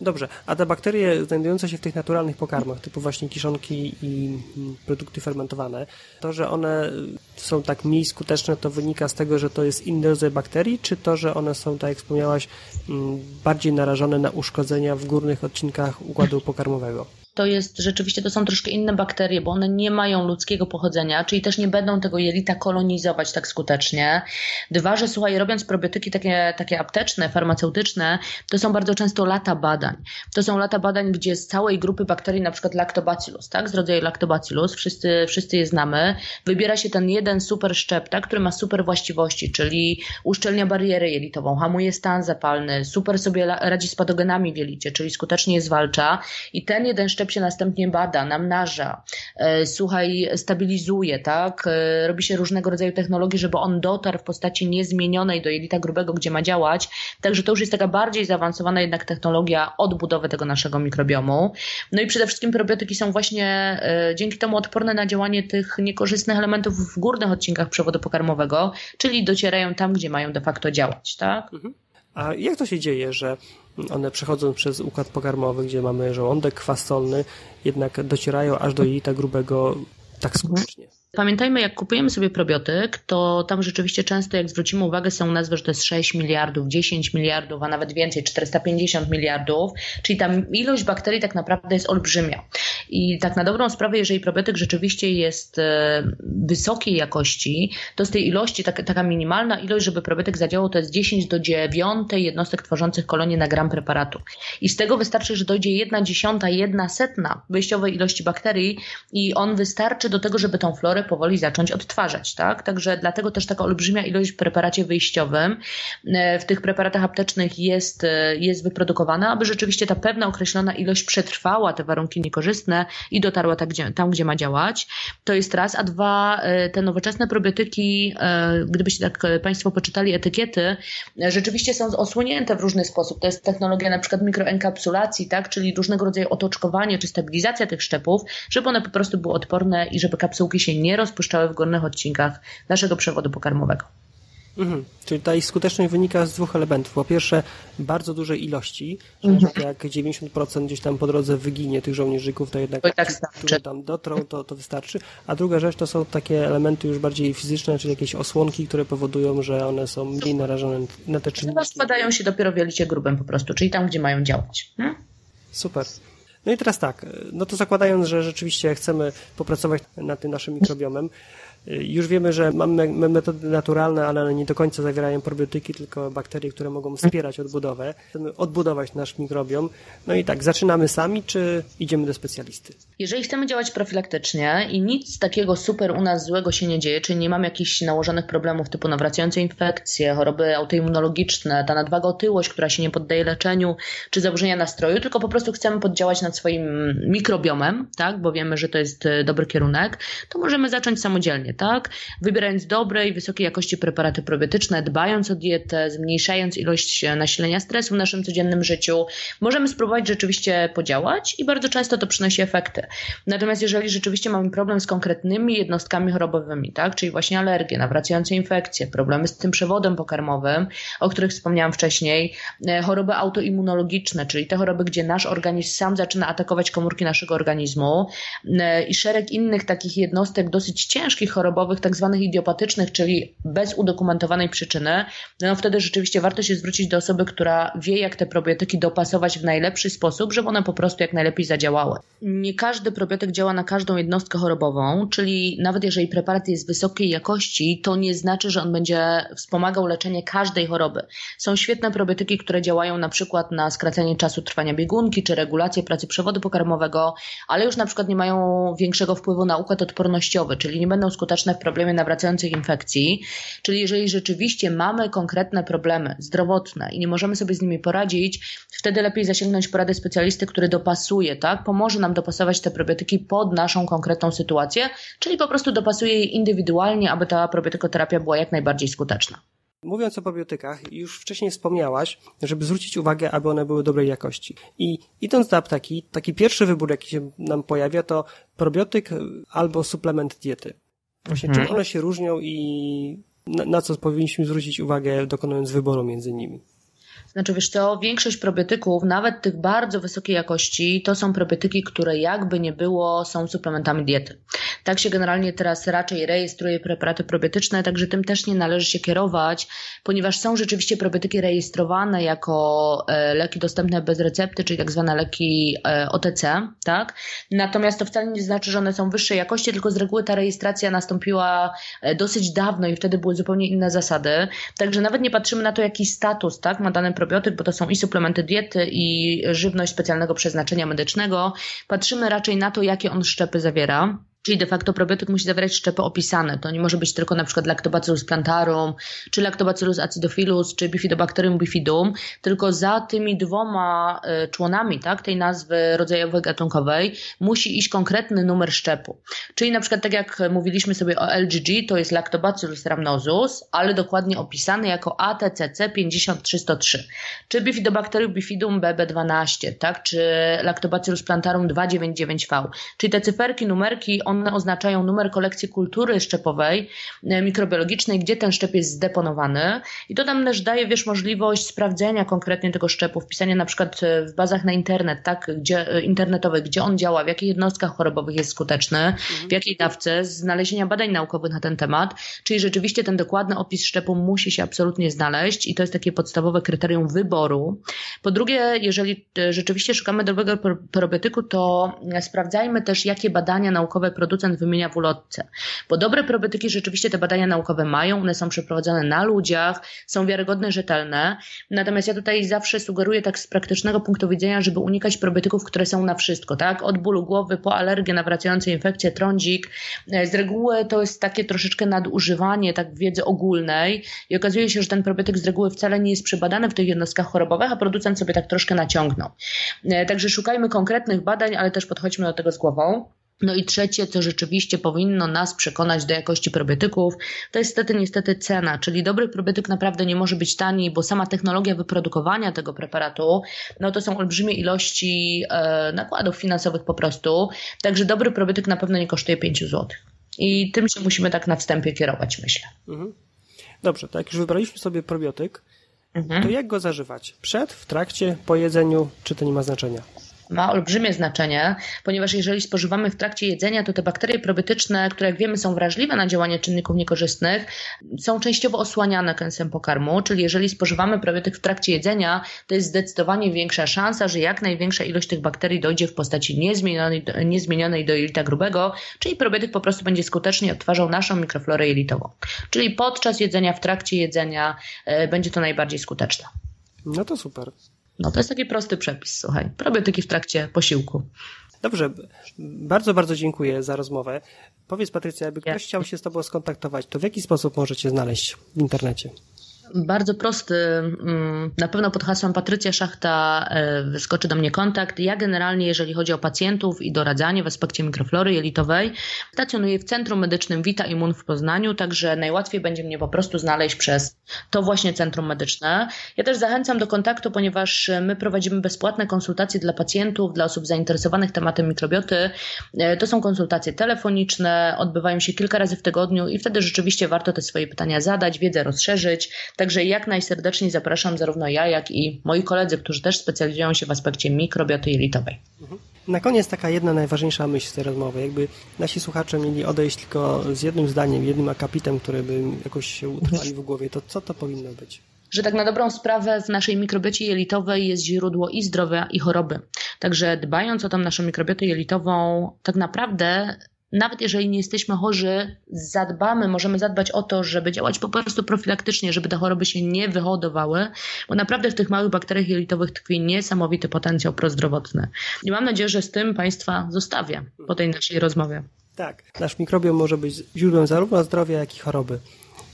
Dobrze, a te bakterie znajdujące się w tych naturalnych pokarmach, typu właśnie kiszonki i mm, produkty fermentowane, to, że one są tak mniej skuteczne, to wynika z tego, że to jest inny rodzaj bakterii, czy to, że one są, tak jak wspomniałaś, mm, bardziej narażone na uszkodzenia w górnych odcinkach układu pokarmowego? To jest rzeczywiście, to są troszkę inne bakterie, bo one nie mają ludzkiego pochodzenia, czyli też nie będą tego jelita kolonizować tak skutecznie. Dwa, że słuchaj, robiąc probiotyki takie, takie apteczne, farmaceutyczne, to są bardzo często lata badań. To są lata badań, gdzie z całej grupy bakterii, na przykład lactobacillus, tak, z rodzaju lactobacillus, wszyscy, wszyscy je znamy, wybiera się ten jeden super szczep, tak, który ma super właściwości, czyli uszczelnia barierę jelitową, hamuje stan zapalny, super sobie radzi z patogenami w jelicie, czyli skutecznie je zwalcza i ten jeden szczep się następnie bada, namnaża, e, słuchaj, stabilizuje, tak? E, robi się różnego rodzaju technologie, żeby on dotarł w postaci niezmienionej do jelita grubego, gdzie ma działać. Także to już jest taka bardziej zaawansowana jednak technologia odbudowy tego naszego mikrobiomu. No i przede wszystkim probiotyki są właśnie e, dzięki temu odporne na działanie tych niekorzystnych elementów w górnych odcinkach przewodu pokarmowego, czyli docierają tam, gdzie mają de facto działać, tak? Mhm. A jak to się dzieje, że one przechodzą przez układ pokarmowy, gdzie mamy żołądek, kwas solny, jednak docierają aż do jelita grubego tak skutecznie? Pamiętajmy, jak kupujemy sobie probiotyk, to tam rzeczywiście często, jak zwrócimy uwagę, są nazwy, że to jest 6 miliardów, 10 miliardów, a nawet więcej, 450 miliardów, czyli tam ilość bakterii tak naprawdę jest olbrzymia. I tak na dobrą sprawę, jeżeli probiotyk rzeczywiście jest e, wysokiej jakości, to z tej ilości, tak, taka minimalna ilość, żeby probiotyk zadziałał, to jest 10 do 9 jednostek tworzących kolonie na gram preparatu. I z tego wystarczy, że dojdzie jedna dziesiąta, jedna setna wyjściowej ilości bakterii i on wystarczy do tego, żeby tą florę powoli zacząć odtwarzać, tak? Także dlatego też taka olbrzymia ilość w preparacie wyjściowym e, w tych preparatach aptecznych jest, e, jest wyprodukowana, aby rzeczywiście ta pewna określona ilość przetrwała te warunki niekorzystne i dotarła tak, gdzie, tam, gdzie ma działać. To jest raz, a dwa, e, te nowoczesne probiotyki, gdybyście tak Państwo poczytali etykiety, rzeczywiście są osłonięte w różny sposób. To jest technologia na przykład mikroenkapsulacji, tak? Czyli różnego rodzaju otoczkowanie czy stabilizacja tych szczepów, żeby one po prostu były odporne i żeby kapsułki się nie rozpuszczały w górnych odcinkach naszego przewodu pokarmowego. Mhm. Czyli ta ich skuteczność wynika z dwóch elementów. Po pierwsze, bardzo dużej ilości, że mhm. tak jak 90% gdzieś tam po drodze wyginie tych żołnierzyków, to jednak tak ci, którzy tam dotrą, to, to wystarczy. A druga rzecz to są takie elementy już bardziej fizyczne, czyli jakieś osłonki, które powodują, że one są mniej narażone na te czynniki. Składają się dopiero w jelicie grubym po prostu, czyli tam, gdzie mają działać. Hmm? Super. No i teraz tak, no to zakładając, że rzeczywiście chcemy popracować nad tym naszym mikrobiomem, już wiemy, że mamy metody naturalne, ale one nie do końca zawierają probiotyki, tylko bakterie, które mogą wspierać odbudowę. Odbudować nasz mikrobiom. No i tak, zaczynamy sami, czy idziemy do specjalisty? Jeżeli chcemy działać profilaktycznie i nic takiego super u nas złego się nie dzieje, czyli nie mamy jakichś nałożonych problemów typu nawracające infekcje, choroby autoimmunologiczne, ta nadwaga, otyłość, która się nie poddaje leczeniu, czy zaburzenia nastroju, tylko po prostu chcemy poddziałać nad swoim mikrobiomem, tak, bo wiemy, że to jest e, dobry kierunek, to możemy zacząć samodzielnie tak? Wybierając dobre i wysokiej jakości preparaty probiotyczne, dbając o dietę, zmniejszając ilość nasilenia stresu w naszym codziennym życiu, możemy spróbować rzeczywiście podziałać i bardzo często to przynosi efekty. Natomiast jeżeli rzeczywiście mamy problem z konkretnymi jednostkami chorobowymi, tak? Czyli właśnie alergie, nawracające infekcje, problemy z tym przewodem pokarmowym, o których wspomniałam wcześniej, e, choroby autoimmunologiczne, czyli te choroby, gdzie nasz organizm sam zaczyna atakować komórki naszego organizmu e, i szereg innych takich jednostek dosyć ciężkich chorobowych, tak zwanych idiopatycznych, czyli bez udokumentowanej przyczyny, no wtedy rzeczywiście warto się zwrócić do osoby, która wie, jak te probiotyki dopasować w najlepszy sposób, żeby one po prostu jak najlepiej zadziałały. Nie każdy probiotyk działa na każdą jednostkę chorobową, czyli nawet jeżeli preparat jest wysokiej jakości, to nie znaczy, że on będzie wspomagał leczenie każdej choroby. Są świetne probiotyki, które działają na przykład na skracenie czasu trwania biegunki, czy regulację pracy przewodu pokarmowego, ale już na przykład nie mają większego wpływu na układ odpornościowy, czyli nie będą skuteczne skuteczne w problemie nawracających infekcji. Czyli jeżeli rzeczywiście mamy konkretne problemy zdrowotne i nie możemy sobie z nimi poradzić, wtedy lepiej zasięgnąć porady specjalisty, który dopasuje, tak? Pomoże nam dopasować te probiotyki pod naszą konkretną sytuację, czyli po prostu dopasuje je indywidualnie, aby ta probiotykoterapia była jak najbardziej skuteczna. Mówiąc o probiotykach, już wcześniej wspomniałaś, żeby zwrócić uwagę, aby one były dobrej jakości. I idąc do apteki, taki pierwszy wybór, jaki się nam pojawia, to probiotyk albo suplement diety. Właśnie czym one się różnią i na, na co powinniśmy zwrócić uwagę, dokonując wyboru między nimi? Znaczy wiesz co, większość probiotyków, nawet tych bardzo wysokiej jakości, to są probiotyki, które jakby nie było, są suplementami diety. Tak się generalnie teraz raczej rejestruje preparaty probiotyczne, także tym też nie należy się kierować, ponieważ są rzeczywiście probiotyki rejestrowane jako e, leki dostępne bez recepty, czyli tak zwane leki e, OTC, tak? Natomiast to wcale nie znaczy, że one są wyższej jakości, tylko z reguły ta rejestracja nastąpiła e, dosyć dawno i wtedy były zupełnie inne zasady. Także nawet nie patrzymy na to, jaki status tak, ma dany probiotyk, bo to są i suplementy diety, i żywność specjalnego przeznaczenia medycznego. Patrzymy raczej na to, jakie on szczepy zawiera. Czyli de facto probiotyk musi zawierać szczepy opisane. To nie może być tylko na przykład Lactobacillus plantarum, czy Lactobacillus acidophilus, czy Bifidobacterium bifidum, tylko za tymi dwoma e, członami tak, tej nazwy rodzajowej gatunkowej musi iść konkretny numer szczepu. Czyli na przykład tak jak mówiliśmy sobie o LGG, to jest Lactobacillus rhamnosus, ale dokładnie opisany jako ATCC 5303, czy Bifidobacterium bifidum BB12, tak, czy Lactobacillus plantarum 299V. Czyli te cyferki, numerki, one one oznaczają numer kolekcji kultury szczepowej, e, mikrobiologicznej, gdzie ten szczep jest zdeponowany. I to nam też daje, wiesz, możliwość sprawdzenia konkretnie tego szczepu, wpisania na przykład e, w bazach na internet, tak, gdzie, e, internetowych, gdzie on działa, w jakich jednostkach chorobowych jest skuteczny, w jakiej dawce, znalezienia badań naukowych na ten temat. Czyli rzeczywiście ten dokładny opis szczepu musi się absolutnie znaleźć i to jest takie podstawowe kryterium wyboru. Po drugie, jeżeli rzeczywiście szukamy dobrego probiotyku, to sprawdzajmy też, jakie badania naukowe producent wymienia w ulotce. Bo dobre probiotyki rzeczywiście te badania naukowe mają, one są przeprowadzone na ludziach, są wiarygodne, rzetelne. Natomiast ja tutaj zawsze sugeruję tak z praktycznego punktu widzenia, żeby unikać probiotyków, które są na wszystko, tak? Od bólu głowy po alergię, nawracające infekcje, trądzik. E, z reguły to jest takie troszeczkę nadużywanie tak wiedzy ogólnej i okazuje się, że ten probiotyk z reguły wcale nie jest przebadany w tych jednostkach chorobowych, a producent sobie tak troszkę naciągnął. E, także szukajmy konkretnych badań, ale też podchodźmy do tego z głową. No i trzecie, co rzeczywiście powinno nas przekonać do jakości probiotyków, to jest niestety, niestety cena, czyli dobry probiotyk naprawdę nie może być tani, bo sama technologia wyprodukowania tego preparatu, no to są olbrzymie ilości e, nakładów finansowych po prostu, także dobry probiotyk na pewno nie kosztuje 5 zł. I tym się musimy tak na wstępie kierować, myślę. Mhm. Dobrze, tak już wybraliśmy sobie probiotyk, mhm. to jak go zażywać? Przed, w trakcie, po jedzeniu, czy to nie ma znaczenia? Ma olbrzymie znaczenie, ponieważ jeżeli spożywamy w trakcie jedzenia, to te bakterie probiotyczne, które jak wiemy są wrażliwe na działanie czynników niekorzystnych, są częściowo osłaniane kęsem pokarmu, czyli jeżeli spożywamy probiotyk w trakcie jedzenia, to jest zdecydowanie większa szansa, że jak największa ilość tych bakterii dojdzie w postaci niezmienionej, niezmienionej do jelita grubego, czyli probiotyk po prostu będzie skutecznie odtwarzał naszą mikroflorę jelitową. Czyli podczas jedzenia, w trakcie jedzenia e, będzie to najbardziej skuteczne. No to super. No to jest taki prosty przepis, słuchaj. Probiotyki w trakcie posiłku. Dobrze, bardzo, bardzo dziękuję za rozmowę. Powiedz Patrycja, jakby ktoś chciał się z Tobą skontaktować, to w jaki sposób możecie znaleźć w internecie? Bardzo prosty. Mm, na pewno pod hasłem Patrycja Szachta e, wyskoczy do mnie kontakt. Ja generalnie, jeżeli chodzi o pacjentów i doradzanie w aspekcie mikroflory jelitowej, stacjonuję w Centrum Medycznym Vita Immun w Poznaniu, także najłatwiej będzie mnie po prostu znaleźć przez to właśnie Centrum Medyczne. Ja też zachęcam do kontaktu, ponieważ my prowadzimy bezpłatne konsultacje dla pacjentów, dla osób zainteresowanych tematem mikrobioty. E, to są konsultacje telefoniczne, odbywają się kilka razy w tygodniu i wtedy rzeczywiście warto te swoje pytania zadać, wiedzę rozszerzyć. Także jak najserdeczniej zapraszam zarówno ja, jak i moi koledzy, którzy też specjalizują się w aspekcie mikrobioty jelitowej. Mhm. Na koniec taka jedna najważniejsza myśl z tej rozmowy. Jakby nasi słuchacze mieli odejść tylko z jednym zdaniem, jednym akapitem, który by jakoś się utrwali w głowie, to co to powinno być? że tak na dobrą sprawę w naszej mikrobiocie jelitowej jest źródło i zdrowia, i choroby. Także dbając o tą naszą mikrobiotę jelitową, tak naprawdę nawet jeżeli nie jesteśmy chorzy, zadbamy, możemy zadbać o to, żeby działać po prostu profilaktycznie, żeby te choroby się nie wyhodowały, bo naprawdę w tych małych bakteriach jelitowych tkwi niesamowity potencjał prozdrowotny. I mam nadzieję, że z tym Państwa zostawię po tej naszej rozmowie. Tak, nasz mikrobiom może być źródłem zarówno zdrowia, jak i choroby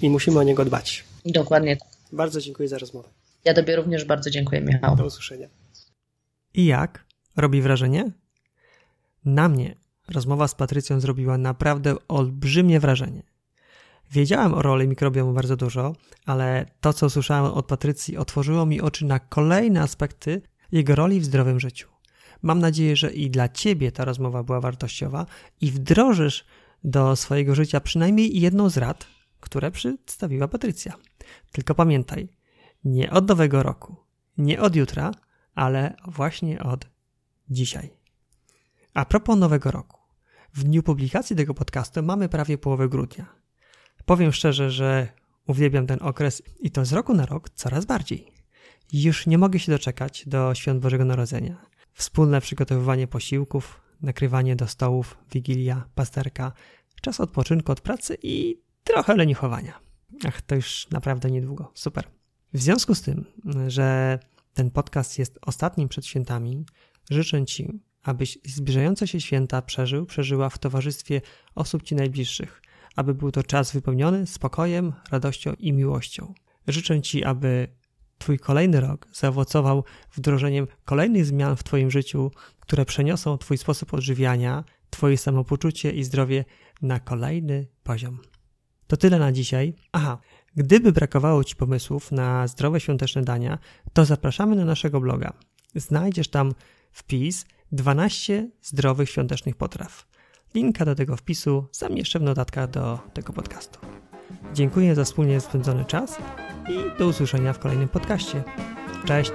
i musimy o niego dbać. Dokładnie tak. Bardzo dziękuję za rozmowę. Ja Tobie również bardzo dziękuję, Michał. Do usłyszenia. I jak? Robi wrażenie? Na mnie Rozmowa z Patrycją zrobiła naprawdę olbrzymie wrażenie. Wiedziałem o roli mikrobiomu bardzo dużo, ale to, co słyszałem od Patrycji, otworzyło mi oczy na kolejne aspekty jego roli w zdrowym życiu. Mam nadzieję, że i dla Ciebie ta rozmowa była wartościowa i wdrożysz do swojego życia przynajmniej jedną z rad, które przedstawiła Patrycja. Tylko pamiętaj, nie od nowego roku, Nie od jutra, ale właśnie od dzisiaj. A propos nowego roku. W dniu publikacji tego podcastu mamy prawie połowę grudnia. Powiem szczerze, że uwielbiam ten okres i to z roku na rok coraz bardziej. Już nie mogę się doczekać do świąt Bożego Narodzenia. Wspólne przygotowywanie posiłków, nakrywanie do stołów, wigilia, pasterka, czas odpoczynku od pracy i trochę leniuchowania. Ach, to już naprawdę niedługo. Super. W związku z tym, że ten podcast jest ostatnim przed świętami, życzę Ci, abyś zbliżające się święta przeżył, przeżyła w towarzystwie osób Ci najbliższych, aby był to czas wypełniony spokojem, radością i miłością. Życzę Ci, aby Twój kolejny rok zaowocował wdrożeniem kolejnych zmian w Twoim życiu, które przeniosą Twój sposób odżywiania, Twoje samopoczucie i zdrowie na kolejny poziom. To tyle na dzisiaj. Aha, gdyby brakowało Ci pomysłów na zdrowe świąteczne dania, to zapraszamy na naszego bloga. Znajdziesz tam wpis 12 zdrowych świątecznych potraw. Linka do tego wpisu zamieszczę w notatkach do tego podcastu. Dziękuję za wspólnie spędzony czas i do usłyszenia w kolejnym podcaście. Cześć!